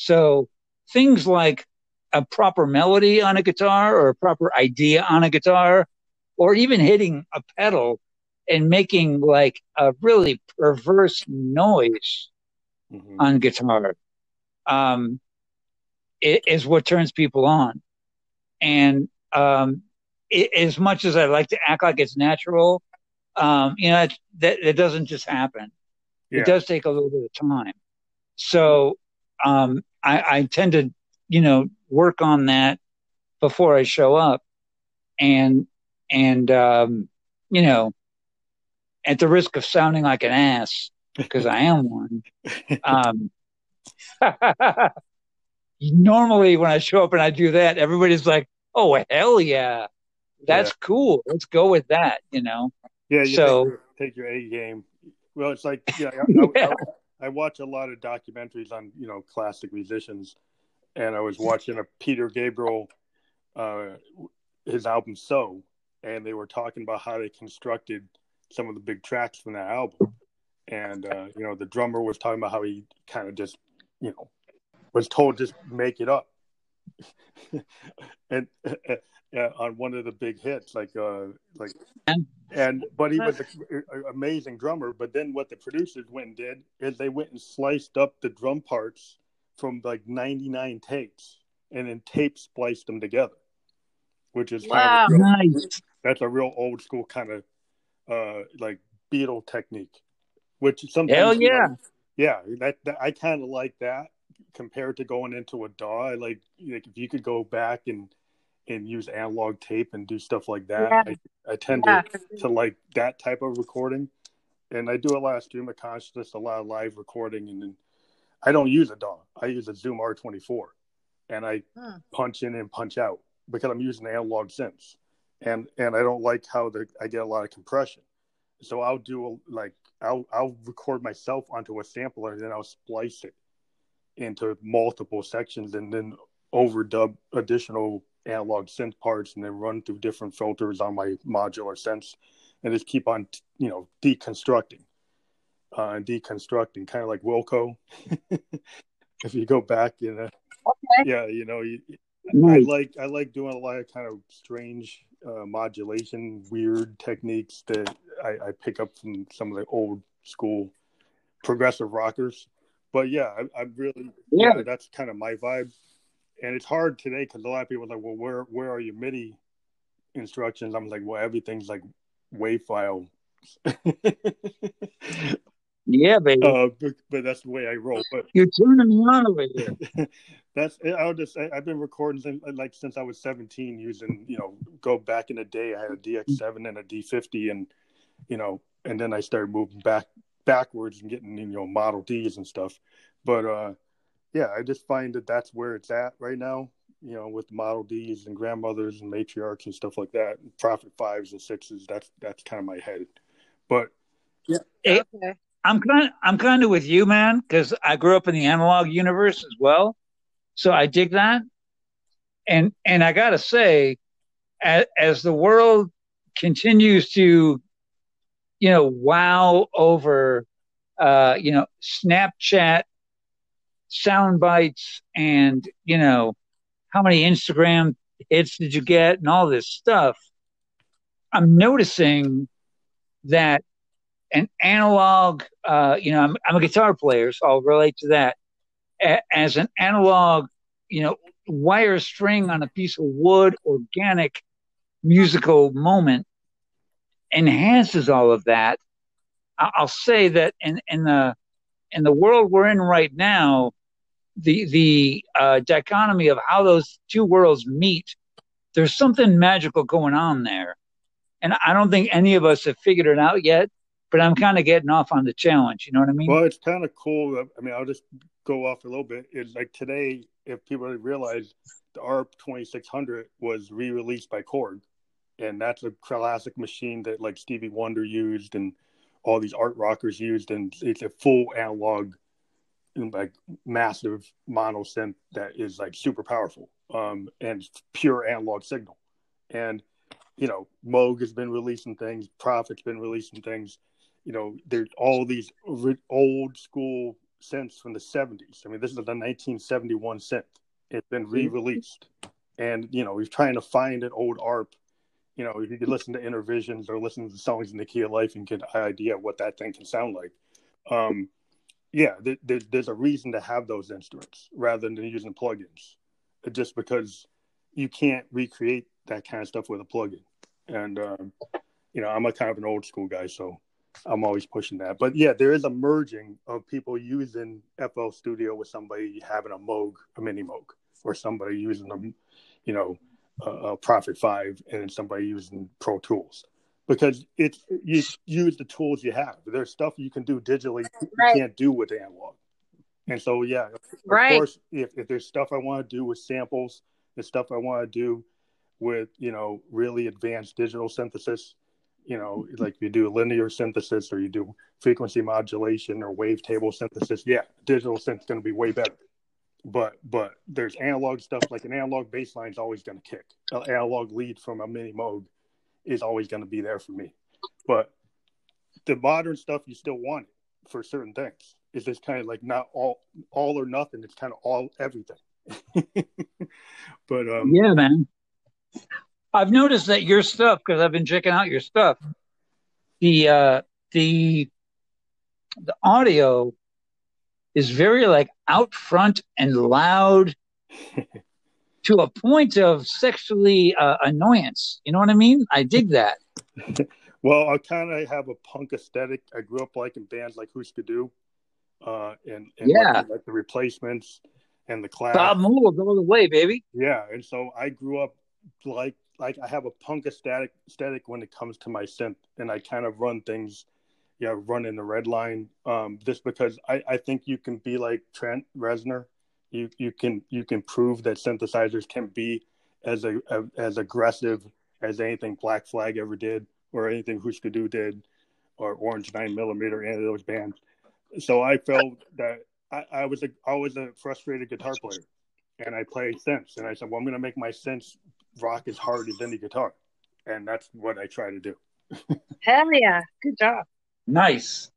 [SPEAKER 3] So things like a proper melody on a guitar or a proper idea on a guitar, or even hitting a pedal and making like a really perverse noise mm-hmm. on guitar. Um, is what turns people on. And um, it, as much as I like to act like it's natural, um, you know, that it doesn't just happen. Yeah. It does take a little bit of time. So um, I, I tend to, you know, work on that before I show up, and and um, you know, at the risk of sounding like an ass because I am one. Um, normally when I show up and I do that, everybody's like, "Oh hell yeah, that's yeah. cool. Let's go with that." You know.
[SPEAKER 1] Yeah. You so take your, take your, A game. Well, it's like yeah, I, yeah. I, watch a lot of documentaries on you know classic musicians, and I was watching a Peter Gabriel, uh, his album "So," and they were talking about how they constructed some of the big tracks from that album. And uh, you know, the drummer was talking about how he kind of just, you know, was told just make it up and uh, on one of the big hits like uh like and but he was an amazing drummer but then what the producers went and did is they went and sliced up the drum parts from like 99 tapes and then tape spliced them together which is
[SPEAKER 2] wow.
[SPEAKER 1] kind of
[SPEAKER 3] real, nice.
[SPEAKER 1] that's a real old school kind of uh like Beatle technique which sometimes
[SPEAKER 3] Hell yeah.
[SPEAKER 1] know, yeah that, that i kind of like that compared to going into a DAW, like like if you could go back and and use analog tape and do stuff like that, yeah. I, I, tend yeah. to to like that type of recording. And I do a lot of stream of consciousness, a lot of live recording, and then I don't use a DAW. I use a Zoom R24, and I hmm. punch in and punch out because I'm using analog synths, and and I don't like how the I get a lot of compression. So I'll do a, like I'll I'll record myself onto a sampler and then I'll splice it into multiple sections and then overdub additional analog synth parts and then run through different filters on my modular synths and just keep on you know deconstructing uh, and deconstructing kind of like wilco if you go back you know okay. yeah you know you, i like i like doing a lot of kind of strange uh, modulation weird techniques that I, I pick up from some of the old school progressive rockers but yeah, I, I really yeah. yeah. that's kind of my vibe, and it's hard today because a lot of people are like, well, where where are your MIDI instructions? I'm like, well, everything's like WAV file.
[SPEAKER 3] yeah, baby.
[SPEAKER 1] Uh, but, but, that's the way I roll. But
[SPEAKER 3] you're turning me on over here.
[SPEAKER 1] that's I'll just I've been recording since, like since I was 17 using you know go back in the day I had a DX7 and a D50 and you know and then I started moving back backwards and getting you know Model Ds and stuff. But uh, yeah, I just find that that's where it's at right now. You know, with Model Ds and grandmothers and matriarchs and stuff like that, Prophet fives and sixes. That's that's kind of my head. But
[SPEAKER 3] yeah, okay. I'm kind of, I'm kind of with you, man, because I grew up in the analog universe as well, so I dig that. And and I gotta say, as, as the world continues to you know, wow over, uh, you know, Snapchat sound bites and, you know, how many Instagram hits did you get and all this stuff. I'm noticing that an analog, uh, you know, I'm, I'm a guitar player, so I'll relate to that. A- as an analog, you know, wire string on a piece of wood, organic, musical moment enhances all of that. I'll say that in, in the in the world we're in right now, the the uh, dichotomy of how those two worlds meet, there's something magical going on there, and I don't think any of us have figured it out yet. But I'm kind of getting off on the challenge. You know what I mean?
[SPEAKER 1] Well, it's kind of cool. I mean, I'll just go off a little bit. It's like today, if people realize the ARP 2600 was re-released by Korg, and that's a classic machine that like Stevie Wonder used and all these art rockers used, and it's a full analog like massive mono synth that is like super powerful um and pure analog signal. And you know moog has been releasing things prophet's been releasing things. You know there's all these old school synths from the 70s i mean this is the 1971 synth. It's been mm-hmm. re-released. And you know he's trying to find an old arp you know if you could listen to Innervisions or listen to the songs in the key of life and get an idea of what that thing can sound like. Um yeah, there, there's a reason to have those instruments rather than using plugins, just because you can't recreate that kind of stuff with a plugin. And um, you know, I'm a kind of an old school guy, so I'm always pushing that. But yeah, there is a merging of people using FL Studio with somebody having a Moog, a mini Moog, or somebody using them, you know, a, a Prophet Five, and somebody using Pro Tools because it's you use the tools you have. There's stuff you can do digitally you can't do with analog. And so yeah, of right. course, if, if there's stuff I want to do with samples, the stuff I want to do with you know really advanced digital synthesis, you know, like you do linear synthesis or you do frequency modulation or wavetable synthesis, yeah, digital synth is going to be way better. But but there's analog stuff like an analog bassline is always going to kick. An analog lead from a mini Moog is always going to be there for me. But the modern stuff, you still want it for certain things. It's just kind of like not all all or nothing. It's kind of all everything. but um,
[SPEAKER 3] yeah, man. I've noticed that your stuff because I've been checking out your stuff. The uh, the the audio is very like out front and loud to a point of sexually uh, annoyance. You know what I mean? I dig that.
[SPEAKER 1] well, I kind of have a punk aesthetic. I grew up liking bands like Husker Du, uh, and, and
[SPEAKER 3] yeah,
[SPEAKER 1] like, like, the Replacements and the Clash.
[SPEAKER 3] Bob Mould all the way, baby.
[SPEAKER 1] Yeah, and so I grew up like like I have a punk aesthetic aesthetic when it comes to my synth, and I kind of run things. Yeah, run in the red line. Um, just because I, I think you can be like Trent Reznor you you can you can prove that synthesizers can be as a, a as aggressive as anything Black Flag ever did or anything Husker did or Orange Nine Millimeter any of those bands. So I felt that I, I was a I was a frustrated guitar player, and I played synths, and I said, well, I'm going to make my synths rock as hard as any guitar, and that's what I try to do.
[SPEAKER 2] Hell yeah, good job.
[SPEAKER 3] Nice.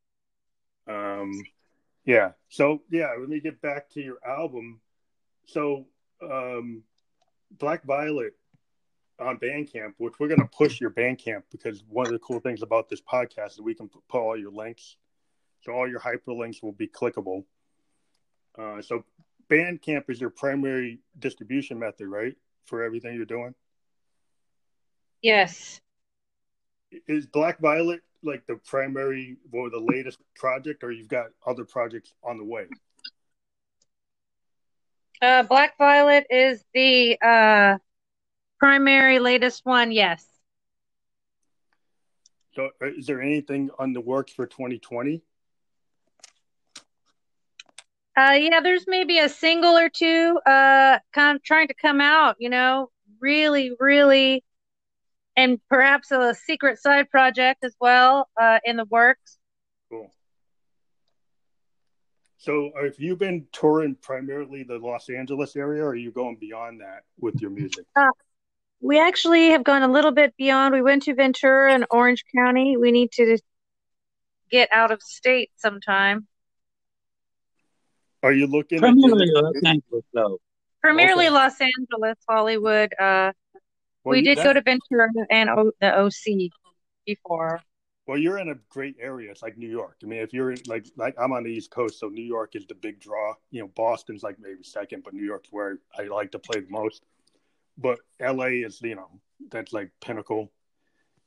[SPEAKER 1] Um, yeah. So yeah, let me get back to your album. So um, Black Violet on Bandcamp, which we're going to push your Bandcamp because one of the cool things about this podcast is we can put all your links. So all your hyperlinks will be clickable. Uh, so Bandcamp is your primary distribution method, right? For everything you're doing?
[SPEAKER 2] Yes.
[SPEAKER 1] Is Black Violet like the primary or the latest project, or you've got other projects on the way?
[SPEAKER 2] Uh, Black Violet is the uh, primary latest one. Yes.
[SPEAKER 1] So, uh, is there anything on the works for 2020?
[SPEAKER 2] Uh, yeah, there's maybe a single or two uh, kind of trying to come out. You know, really, really and perhaps a secret side project as well uh, in the works.
[SPEAKER 1] Cool. So, have you been touring primarily the Los Angeles area, or are you going beyond that with your music?
[SPEAKER 2] Uh, we actually have gone a little bit beyond. We went to Ventura and Orange County. We need to get out of state sometime.
[SPEAKER 1] Are you looking
[SPEAKER 3] primarily Los Angeles, though?
[SPEAKER 2] Primarily okay. Los Angeles, Hollywood, uh, well, we did that, go to Ventura and o, the OC before.
[SPEAKER 1] Well, you're in a great area. It's like New York. I mean, if you're like like I'm on the East Coast, so New York is the big draw. You know, Boston's like maybe second, but New York's where I like to play the most. But LA is, you know, that's like pinnacle.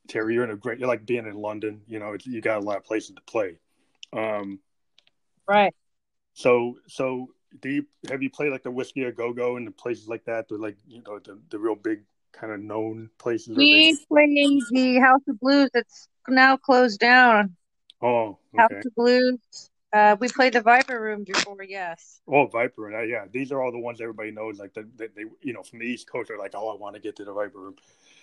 [SPEAKER 1] Terry, you're in a great. You're like being in London. You know, you got a lot of places to play. Um,
[SPEAKER 2] right.
[SPEAKER 1] So, so do you have you played like the Whisky a Go Go and the places like that? The like you know the the real big kind of known places.
[SPEAKER 2] We played the House of Blues. That's now closed down.
[SPEAKER 1] Oh,
[SPEAKER 2] okay. House of Blues. Uh, we played the Viper Room before, yes.
[SPEAKER 1] Oh, Viper, uh, yeah. These are all the ones everybody knows. Like that, they, you know, from the East Coast, are like, oh, I want to get to the Viper Room.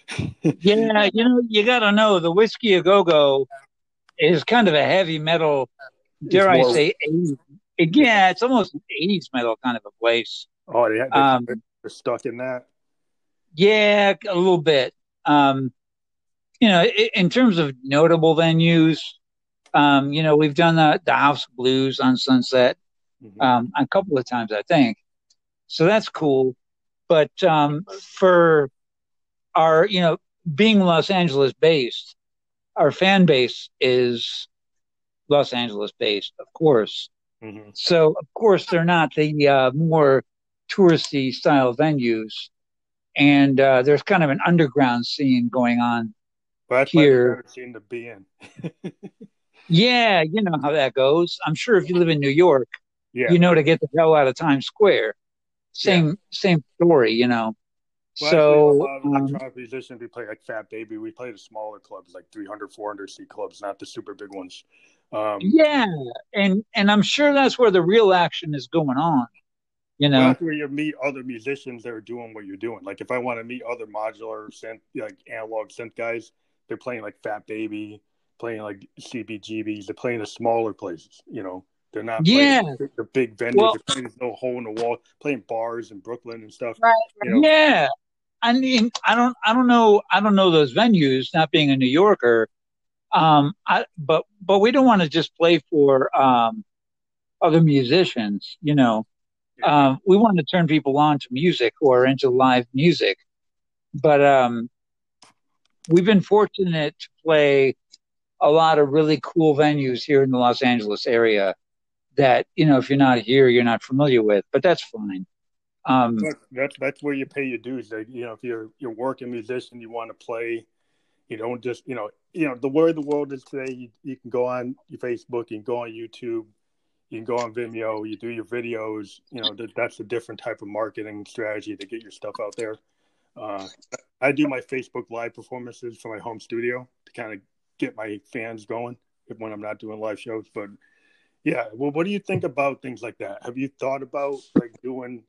[SPEAKER 3] yeah, you know, you got to know the Whisky a Go Go is kind of a heavy metal. Dare I say, 80s, yeah, it's almost 80s metal kind of a place.
[SPEAKER 1] Oh, yeah, they're, um, they're stuck in that.
[SPEAKER 3] Yeah, a little bit. Um, you know, in terms of notable venues, um, you know, we've done the, the House Blues on Sunset mm-hmm. um, a couple of times, I think. So that's cool. But um, for our, you know, being Los Angeles based, our fan base is Los Angeles based, of course. Mm-hmm. So, of course, they're not the uh, more touristy style venues. And uh, there's kind of an underground scene going on
[SPEAKER 1] well, here. Scene to be in.
[SPEAKER 3] yeah, you know how that goes. I'm sure if you live in New York, yeah. you know to get the hell out of Times Square. Same yeah. same story, you know. Well, so
[SPEAKER 1] a lot of electronic um, musicians we play like Fat Baby. We play the smaller clubs, like 300, 400 seat clubs, not the super big ones.
[SPEAKER 3] Um, yeah, and and I'm sure that's where the real action is going on. You know,
[SPEAKER 1] that's where you meet other musicians that are doing what you're doing. Like if I want to meet other modular synth, like analog synth guys, they're playing like Fat Baby, playing like CBGBs. They're playing the smaller places. You know, they're not yeah the, the big vendors Well, they're playing no hole in the wall, playing bars in Brooklyn and stuff.
[SPEAKER 2] Right.
[SPEAKER 3] You know? Yeah. I mean, I don't, I don't know, I don't know those venues. Not being a New Yorker, um, I, but but we don't want to just play for um, other musicians. You know, um, we want to turn people on to music or into live music. But um, we've been fortunate to play a lot of really cool venues here in the Los Angeles area that you know if you're not here you're not familiar with but that's fine um,
[SPEAKER 1] that's that's where you pay your dues like, you know if you're you're working musician you want to play you don't just you know you know the way the world is today. You, you can go on your Facebook, can go on YouTube, you can go on Vimeo, you do your videos. You know that, that's a different type of marketing strategy to get your stuff out there. Uh, I do my Facebook live performances for my home studio to kind of get my fans going when I'm not doing live shows. But yeah, well, what do you think about things like that? Have you thought about like doing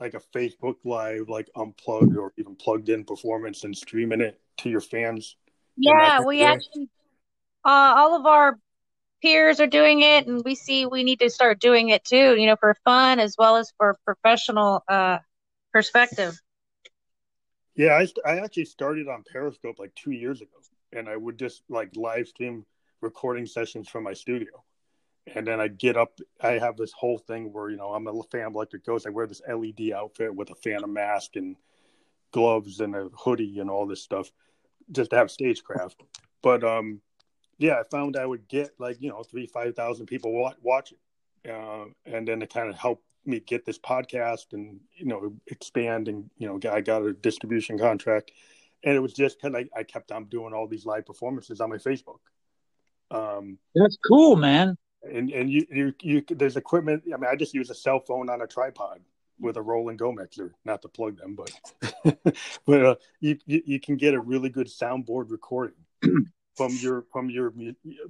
[SPEAKER 1] like a Facebook live, like unplugged or even plugged in performance and streaming it to your fans?
[SPEAKER 2] Yeah, we actually, uh, all of our peers are doing it, and we see we need to start doing it too. You know, for fun as well as for professional uh, perspective.
[SPEAKER 1] Yeah, I, I actually started on Periscope like two years ago, and I would just like live stream recording sessions from my studio. And then I get up, I have this whole thing where, you know, I'm a Phantom Electric Ghost. I wear this LED outfit with a Phantom mask and gloves and a hoodie and all this stuff just to have stagecraft. But um, yeah, I found I would get like you know three five thousand people watch, watch it, uh, and then it kind of helped me get this podcast and you know expand and you know I got a distribution contract, and it was just because I, I kept on doing all these live performances on my Facebook.
[SPEAKER 3] Um, That's cool, man.
[SPEAKER 1] And and you you you there's equipment. I mean, I just use a cell phone on a tripod with a Roland Go mixer, not to plug them, but but uh, you, you, you can get a really good soundboard recording from your from your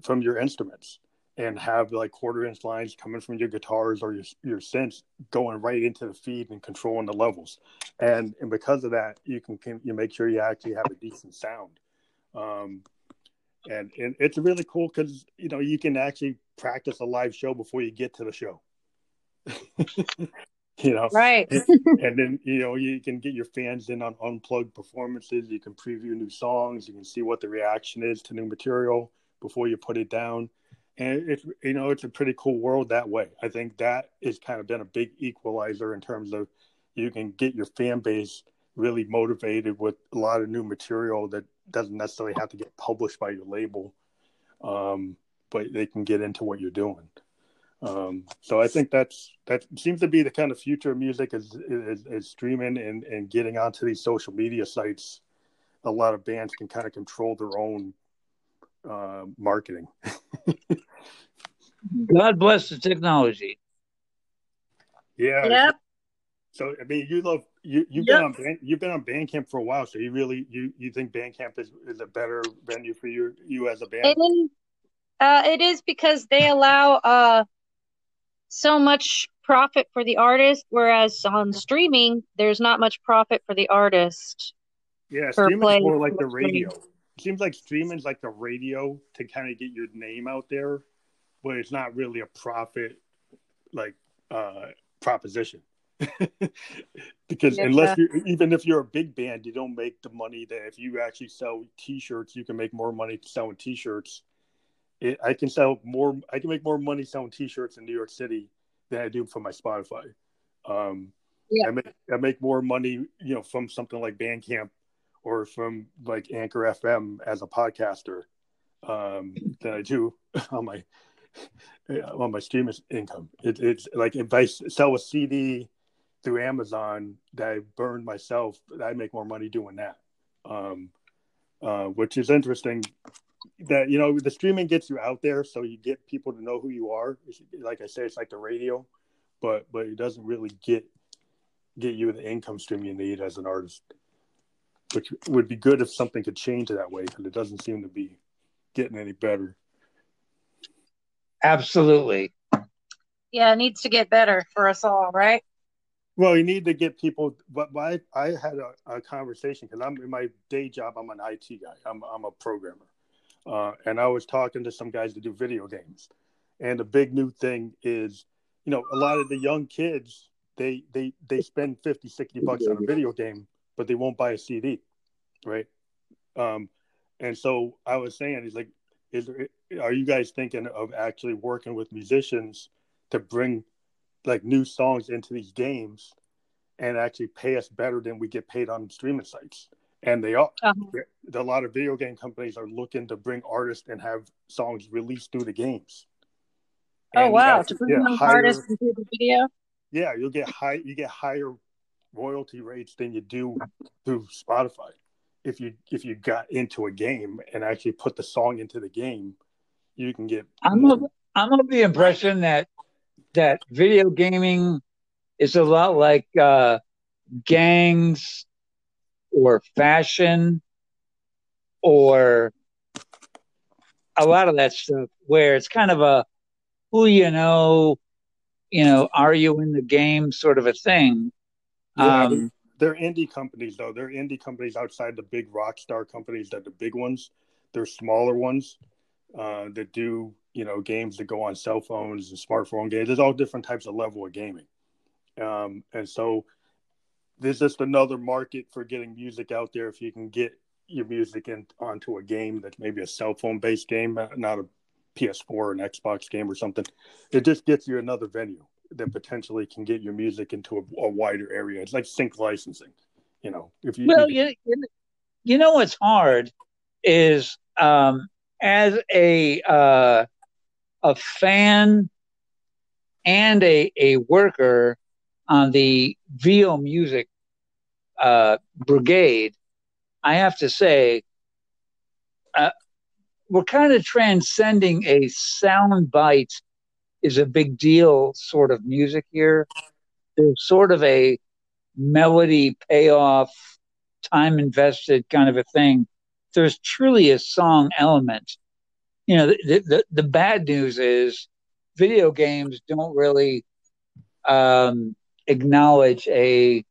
[SPEAKER 1] from your instruments and have like quarter inch lines coming from your guitars or your your synths going right into the feed and controlling the levels, and and because of that, you can, can you make sure you actually have a decent sound. Um, and, and it's really cool because you know you can actually practice a live show before you get to the show you know?
[SPEAKER 2] Right.
[SPEAKER 1] And, and, then you know you can get your fans in on unplugged performances. You can preview new songs. You can see what the reaction is to new material before you put it down. And it's you know it's a pretty cool world that way. I think that has kind of been a big equalizer in terms of you can get your fan base really motivated with a lot of new material that doesn't necessarily have to get published by your label um, but they can get into what you're doing um, so I think that's that seems to be the kind of future of music is is, is streaming and, and getting onto these social media sites a lot of bands can kind of control their own uh, marketing.
[SPEAKER 3] God bless the technology.
[SPEAKER 1] Yeah.
[SPEAKER 2] Yep.
[SPEAKER 1] So I mean, you love you you've
[SPEAKER 2] Yep.
[SPEAKER 1] been on Band, you've been on Bandcamp for a while. So you really you you think Bandcamp is, is a better venue for you you as a band?
[SPEAKER 2] It is, uh, it is because they allow uh, so much profit for the artist, whereas on streaming, there's not much profit for the artist.
[SPEAKER 1] Yeah,
[SPEAKER 2] for
[SPEAKER 1] streaming's more like the radio. It seems like streaming's like the radio to kind of get your name out there, but it's not really a profit like uh proposition. because
[SPEAKER 2] Yeah.
[SPEAKER 1] unless you even if you're a big band, you don't make the money that if you actually sell t-shirts, you can make more money selling t-shirts. It, I can sell more I can make more money selling t-shirts in New York City than I do from my Spotify. Um
[SPEAKER 2] Yeah.
[SPEAKER 1] I make I make more money, you know, from something like Bandcamp or from like Anchor FM as a podcaster um, than I do on my on my streaming income. It, it's like if I sell a CD through Amazon that I burned myself, I make more money doing that. Um, uh, which is interesting. That you know the streaming gets you out there, so you get people to know who you are. It's, like I said it's like the radio, but but it doesn't really get get you the income stream you need as an artist which would be good if something could change that way because it doesn't seem to be getting any better.
[SPEAKER 3] Absolutely.
[SPEAKER 2] Yeah, it needs to get better for us all, right?
[SPEAKER 1] Well, you need to get people. But but I, I had a, a conversation because I'm in my day job. I'm an IT guy. I'm I'm a programmer, uh, and I was talking to some guys that do video games. And the big new thing is, you know, a lot of the young kids they they they spend 50, 60 bucks on a video game, but they won't buy a CD, right? Um, and so I was saying, he's like, is are you guys thinking of actually working with musicians to bring like new songs into these games and actually pay us better than we get paid on streaming sites? And they are.
[SPEAKER 2] Uh-huh.
[SPEAKER 1] A lot of video game companies are looking to bring artists and have songs released through the games.
[SPEAKER 2] Oh
[SPEAKER 1] And you
[SPEAKER 2] wow, to bring those
[SPEAKER 1] higher-
[SPEAKER 2] artists into the video.
[SPEAKER 1] yeah, you'll get high. You get higher royalty rates than you do through Spotify. If you if you got into a game and actually put the song into the game, you can get.
[SPEAKER 3] I'm of, I'm of the impression that that video gaming is a lot like uh, gangs or fashion or a lot of that stuff where it's kind of a who you know, you know, are you in the game sort of a thing.
[SPEAKER 1] Yeah,
[SPEAKER 3] Um,
[SPEAKER 1] they're indie companies though. They're indie companies outside the big rock star companies that the big ones. They're smaller ones uh, that do you know games that go on cell phones and smartphone games. There's all different types of level of gaming, um, and so there's just another market for getting music out there. If you can get your music in onto a game that's maybe a cell phone based game, not a PS4 or an Xbox game or something, it just gets you another venue that potentially can get your music into a, a wider area. It's like sync licensing, you know. If you,
[SPEAKER 3] Well,
[SPEAKER 1] you
[SPEAKER 3] you, you know what's hard is um, as a uh, a fan and a a worker on the Vio Music uh, brigade, I have to say, uh, we're kind of transcending a sound bite is a big deal sort of music here. There's sort of a melody payoff, time invested kind of a thing. There's truly a song element. You know, the the, the bad news is video games don't really um, acknowledge a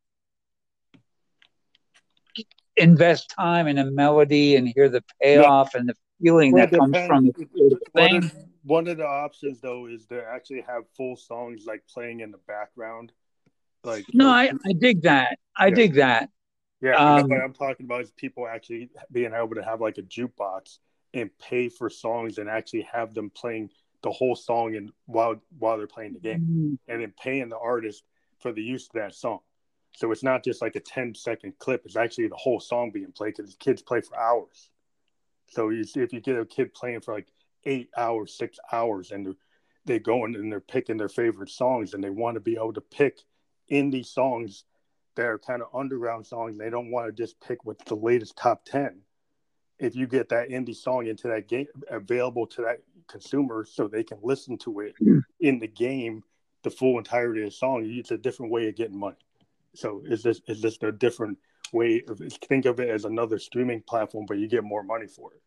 [SPEAKER 3] invest time in a melody and hear the payoff and the feeling
[SPEAKER 1] Well,
[SPEAKER 3] that comes
[SPEAKER 1] depends.
[SPEAKER 3] from the
[SPEAKER 1] One of, one of the options though is to actually have full songs like playing in the background. Like
[SPEAKER 3] No, I, I dig that. I
[SPEAKER 1] Yeah.
[SPEAKER 3] dig that.
[SPEAKER 1] Yeah, um, what I'm talking about is people actually being able to have like a jukebox and pay for songs and actually have them playing the whole song and while while they're playing the game,
[SPEAKER 3] Mm,
[SPEAKER 1] and then paying the artist for the use of that song. So it's not just like a 10 second clip; it's actually the whole song being played because kids play for hours. So you see, if you get a kid playing for like eight hours, six hours, and they're, they go in and they're picking their favorite songs, and they want to be able to pick indie songs that are kind of underground songs. They don't want to just pick what's the latest top ten. If you get that indie song into that game available to that consumer, so they can listen to it
[SPEAKER 3] Mm.
[SPEAKER 1] in the game, the full entirety of the song, it's a different way of getting money. So it's just it's just a different way of think of it as another streaming platform, but you get more money for it.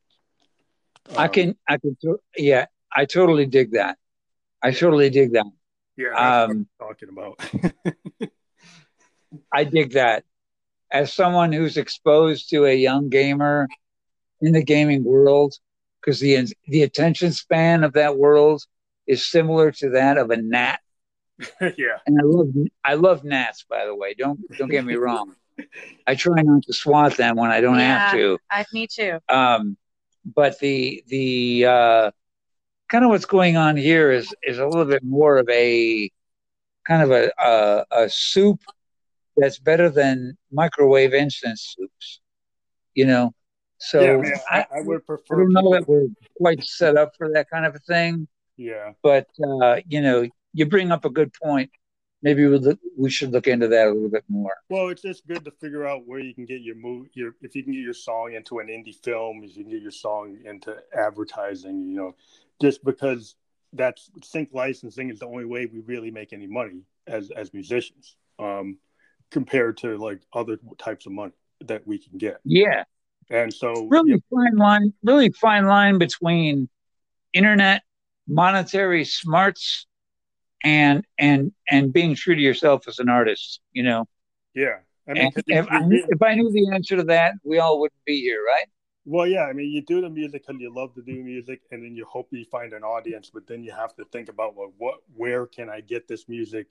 [SPEAKER 3] I
[SPEAKER 1] Um,
[SPEAKER 3] can, I can, yeah, I totally dig that. I totally dig that.
[SPEAKER 1] yeah,
[SPEAKER 3] Um,
[SPEAKER 1] talking about.
[SPEAKER 3] I dig that. As someone who's exposed to a young gamer in the gaming world, because the the attention span of that world is similar to that of a gnat,
[SPEAKER 1] yeah,
[SPEAKER 3] and I love I love gnats. By the way, don't don't get me wrong. I try not to swat them when I don't have to.
[SPEAKER 2] I, me too.
[SPEAKER 3] Um, but the the uh, kind of what's going on here is is a little bit more of a kind of a a, a soup that's better than microwave instant soups, you know. So
[SPEAKER 1] yeah, man, I,
[SPEAKER 3] I,
[SPEAKER 1] I would
[SPEAKER 3] I
[SPEAKER 1] prefer.
[SPEAKER 3] don't know
[SPEAKER 1] people-
[SPEAKER 3] that we're quite set up for that kind of a thing,
[SPEAKER 1] yeah,
[SPEAKER 3] but uh, you know, you bring up a good point. Maybe we look, we should look into that a little bit more.
[SPEAKER 1] well, it's just good to figure out where you can get your move. Your if you can get your song into an indie film, if you can get your song into advertising, you know, just because that's sync licensing is the only way we really make any money as as musicians, um, compared to like other types of money that we can get.
[SPEAKER 3] Yeah,
[SPEAKER 1] And so,
[SPEAKER 3] really fine line, really fine line between internet monetary smarts and and and being true to yourself as an artist. You know,
[SPEAKER 1] yeah. I mean,
[SPEAKER 3] and if, I, if I knew the answer to that, we all wouldn't be here, right?
[SPEAKER 1] Well, yeah, I mean, you do the music because you love to do music, and then you hope you find an audience. But then you have to think about well, what, where can I get this music?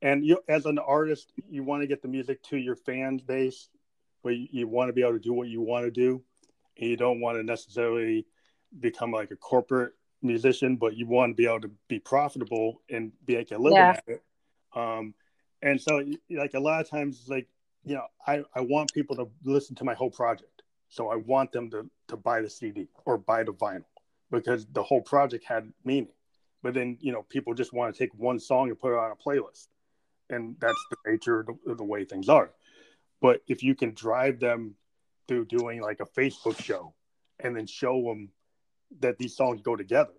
[SPEAKER 1] And you, as an artist, you want to get the music to your fan base, but you, you want to be able to do what you want to do, and you don't want to necessarily become like a corporate musician, but you want to be able to be profitable and be make a living
[SPEAKER 2] Yeah.
[SPEAKER 1] at it. Um, and so, like a lot of times, like you know, I I want people to listen to my whole project. So I want them to, to buy the CD or buy the vinyl because the whole project had meaning. But then, you know, people just want to take one song and put it on a playlist. And that's the nature of the, of the way things are. But if you can drive them through doing like a Facebook show and then show them that these songs go together,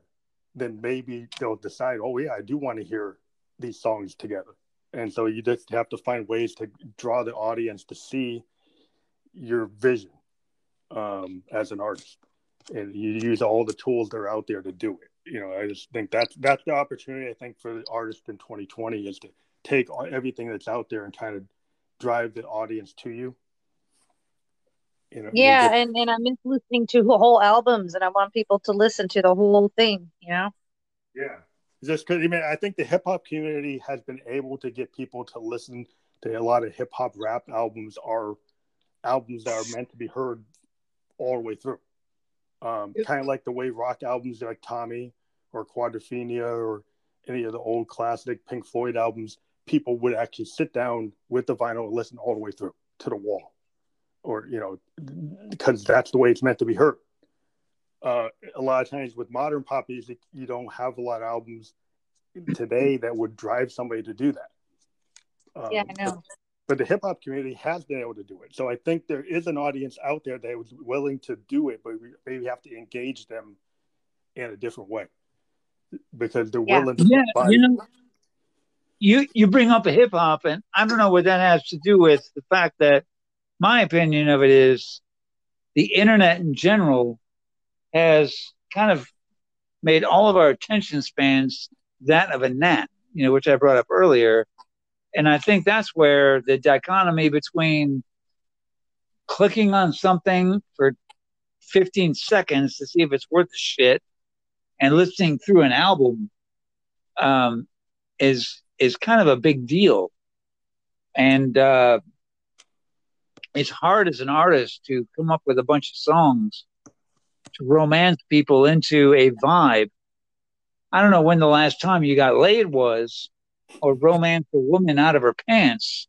[SPEAKER 1] then maybe they'll decide, oh, yeah, I do want to hear these songs together. And so you just have to find ways to draw the audience to see your vision um, as an artist, and you use all the tools that are out there to do it. You know, I just think that's that's the opportunity I think for the artist in 2020 is to take everything that's out there and kind of drive the audience to you. You know,
[SPEAKER 2] Yeah,
[SPEAKER 1] and
[SPEAKER 2] and, and I miss listening to whole albums, and I want people to listen to the whole thing, you know?
[SPEAKER 1] Yeah. Just because I mean, I think the hip hop community has been able to get people to listen to a lot of hip hop rap albums are albums that are meant to be heard all the way through. Um, kind of like the way rock albums like Tommy or Quadrophenia or any of the old classic Pink Floyd albums, people would actually sit down with the vinyl and listen all the way through to the wall, or you know, because that's the way it's meant to be heard uh, a lot of times with modern pop music, you don't have a lot of albums today that would drive somebody to do that. Um,
[SPEAKER 2] Yeah, I know.
[SPEAKER 1] But, but the hip hop community has been able to do it. So I think there is an audience out there that was willing to do it, but we maybe have to engage them in a different way because they're
[SPEAKER 2] Yeah.
[SPEAKER 1] willing to
[SPEAKER 3] Yeah,
[SPEAKER 1] buy.
[SPEAKER 3] you know, you you bring up a hip hop, and I don't know what that has to do with the fact that my opinion of it is the internet in general has kind of made all of our attention spans that of a gnat, you know, which I brought up earlier. And I think that's where the dichotomy between clicking on something for 15 seconds to see if it's worth the shit and listening through an album um, is is kind of a big deal, and uh, it's hard as an artist to come up with a bunch of songs to romance people into a vibe. I don't know when the last time you got laid was, or romance a woman out of her pants,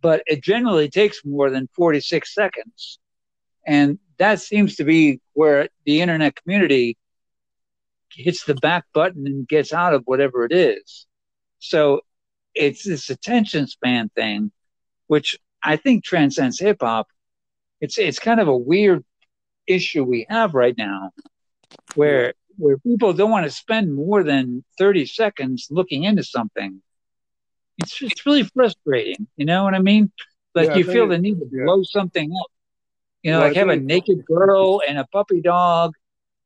[SPEAKER 3] but it generally takes more than forty six seconds, and that seems to be where the internet community hits the back button and gets out of whatever it is. So it's this attention span thing which I think transcends hip hop. It's it's kind of a weird issue we have right now, where where people don't want to spend more than thirty seconds looking into something. It's just really frustrating. You know what I mean? Like
[SPEAKER 1] Yeah,
[SPEAKER 3] you feel the need to
[SPEAKER 1] yeah.
[SPEAKER 3] blow something up. You know,
[SPEAKER 1] I
[SPEAKER 3] like have a naked girl and a puppy dog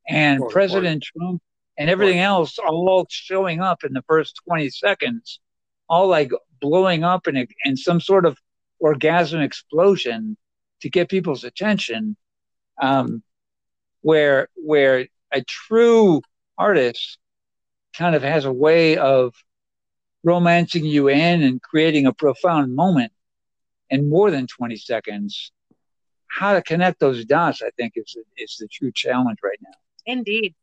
[SPEAKER 3] and
[SPEAKER 1] or-
[SPEAKER 3] President Trump and everything else all showing up in the first 20 seconds, all like blowing up in, a, in some sort of orgasm explosion to get people's attention. Um, where, where a true artist kind of has a way of romancing you in and creating a profound moment in more than 20 seconds. How to connect those dots, I think, is, is the true challenge right now.
[SPEAKER 2] Indeed.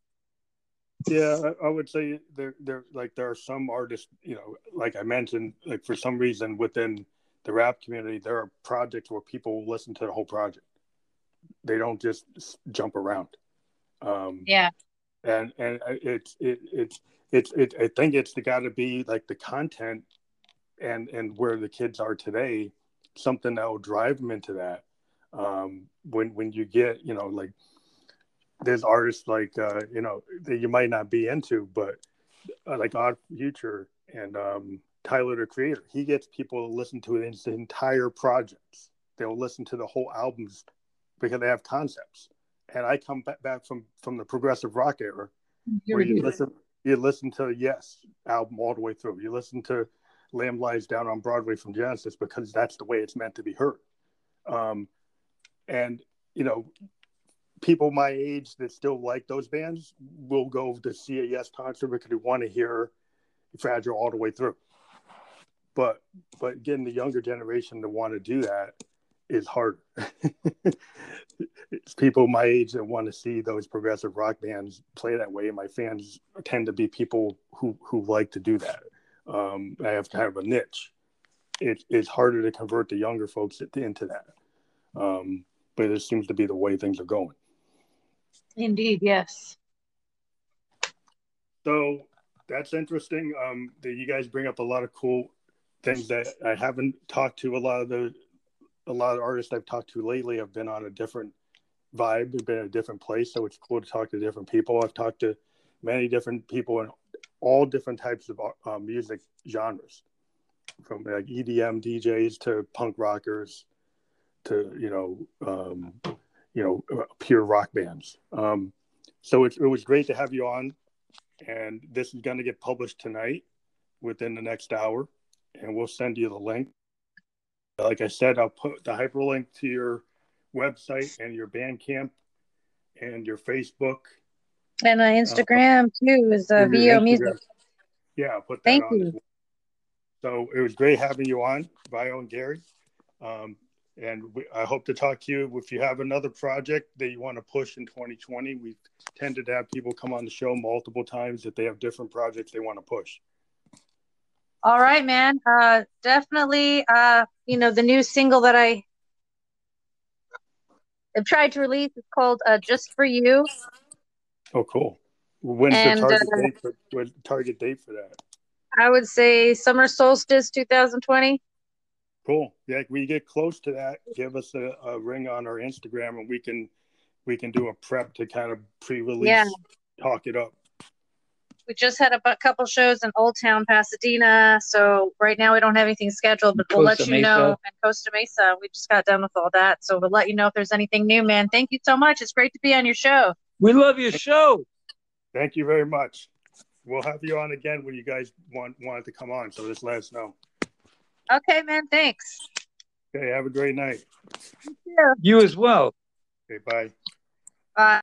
[SPEAKER 1] Yeah, I, I would say there, there, like there are some artists, you know, like I mentioned, like for some reason within the rap community, there are projects where people listen to the whole project. They don't just jump around. Um,
[SPEAKER 2] Yeah.
[SPEAKER 1] and and it's it it's it's it, I think it's got to be like the content and and where the kids are today, something that will drive them into that. Um, when when you get you know like there's artists like uh, you know that you might not be into, but uh, like Odd Future and um, Tyler the Creator, he gets people to listen to his entire projects. They'll listen to the whole albums because they have concepts. And I come back, from from the progressive rock era, where you listen you listen to Yes album all the way through. You listen to Lamb Lies Down on Broadway from Genesis because that's the way it's meant to be heard. Um, and you know, people my age that still like those bands will go to see a Yes concert because they want to hear Fragile all the way through. But but getting the younger generation to want to do that is harder. it's people my age that want to see those progressive rock bands play that way. My fans tend to be people who who like to do that. Um, I have kind of a niche. It, it's harder to convert the younger folks into that. Um, but it seems to be the way things are going.
[SPEAKER 2] Indeed. Yes.
[SPEAKER 1] So that's interesting. Um, that you guys bring up a lot of cool things that I haven't talked to. A lot of the a lot of artists I've talked to lately have been on a different vibe. They've been in a different place, so it's cool to talk to different people. I've talked to many different people in all different types of uh, music genres, from like EDM DJs to punk rockers to you know um, you know uh, pure rock bands. Um, so it, it was great to have you on, and this is going to get published tonight within the next hour, and we'll send you the link. Like I said, I'll put the hyperlink to your website and your Bandcamp and your Facebook.
[SPEAKER 2] And uh, Instagram too is uh, Vio Music.
[SPEAKER 1] Yeah, I'll put that
[SPEAKER 2] Thank
[SPEAKER 1] on.
[SPEAKER 2] you.
[SPEAKER 1] So it was great having you on, Vio and Gary. Um, and we, I hope to talk to you if you have another project that you want to push in 2020. We've tended to have people come on the show multiple times if they have different projects they want to push.
[SPEAKER 2] All right, man. Uh, definitely. Uh, you know, the new single that I have tried to release is called uh, "Just for You."
[SPEAKER 1] Oh, cool. When's
[SPEAKER 2] And,
[SPEAKER 1] the target
[SPEAKER 2] uh,
[SPEAKER 1] date for target date for that?
[SPEAKER 2] I would say summer solstice 2020.
[SPEAKER 1] Cool. Yeah, we get close to that. Give us a, a ring on our Instagram, and we can we can do a prep to kind of pre-release,
[SPEAKER 2] Yeah.
[SPEAKER 1] talk it up.
[SPEAKER 2] We just had a couple shows in Old Town, Pasadena. So right now we don't have anything scheduled, but we'll
[SPEAKER 3] Costa
[SPEAKER 2] let you know. And Costa Mesa, we just got done with all that. So we'll let you know if there's anything new, man. Thank you so much. It's great to be on your show.
[SPEAKER 3] We love your show.
[SPEAKER 1] Thank you very much. We'll have you on again when you guys want wanted to come on. So just let us know.
[SPEAKER 2] Okay, man. Thanks.
[SPEAKER 1] Okay. Have a great night.
[SPEAKER 3] You as well.
[SPEAKER 1] Okay. Bye.
[SPEAKER 2] Bye.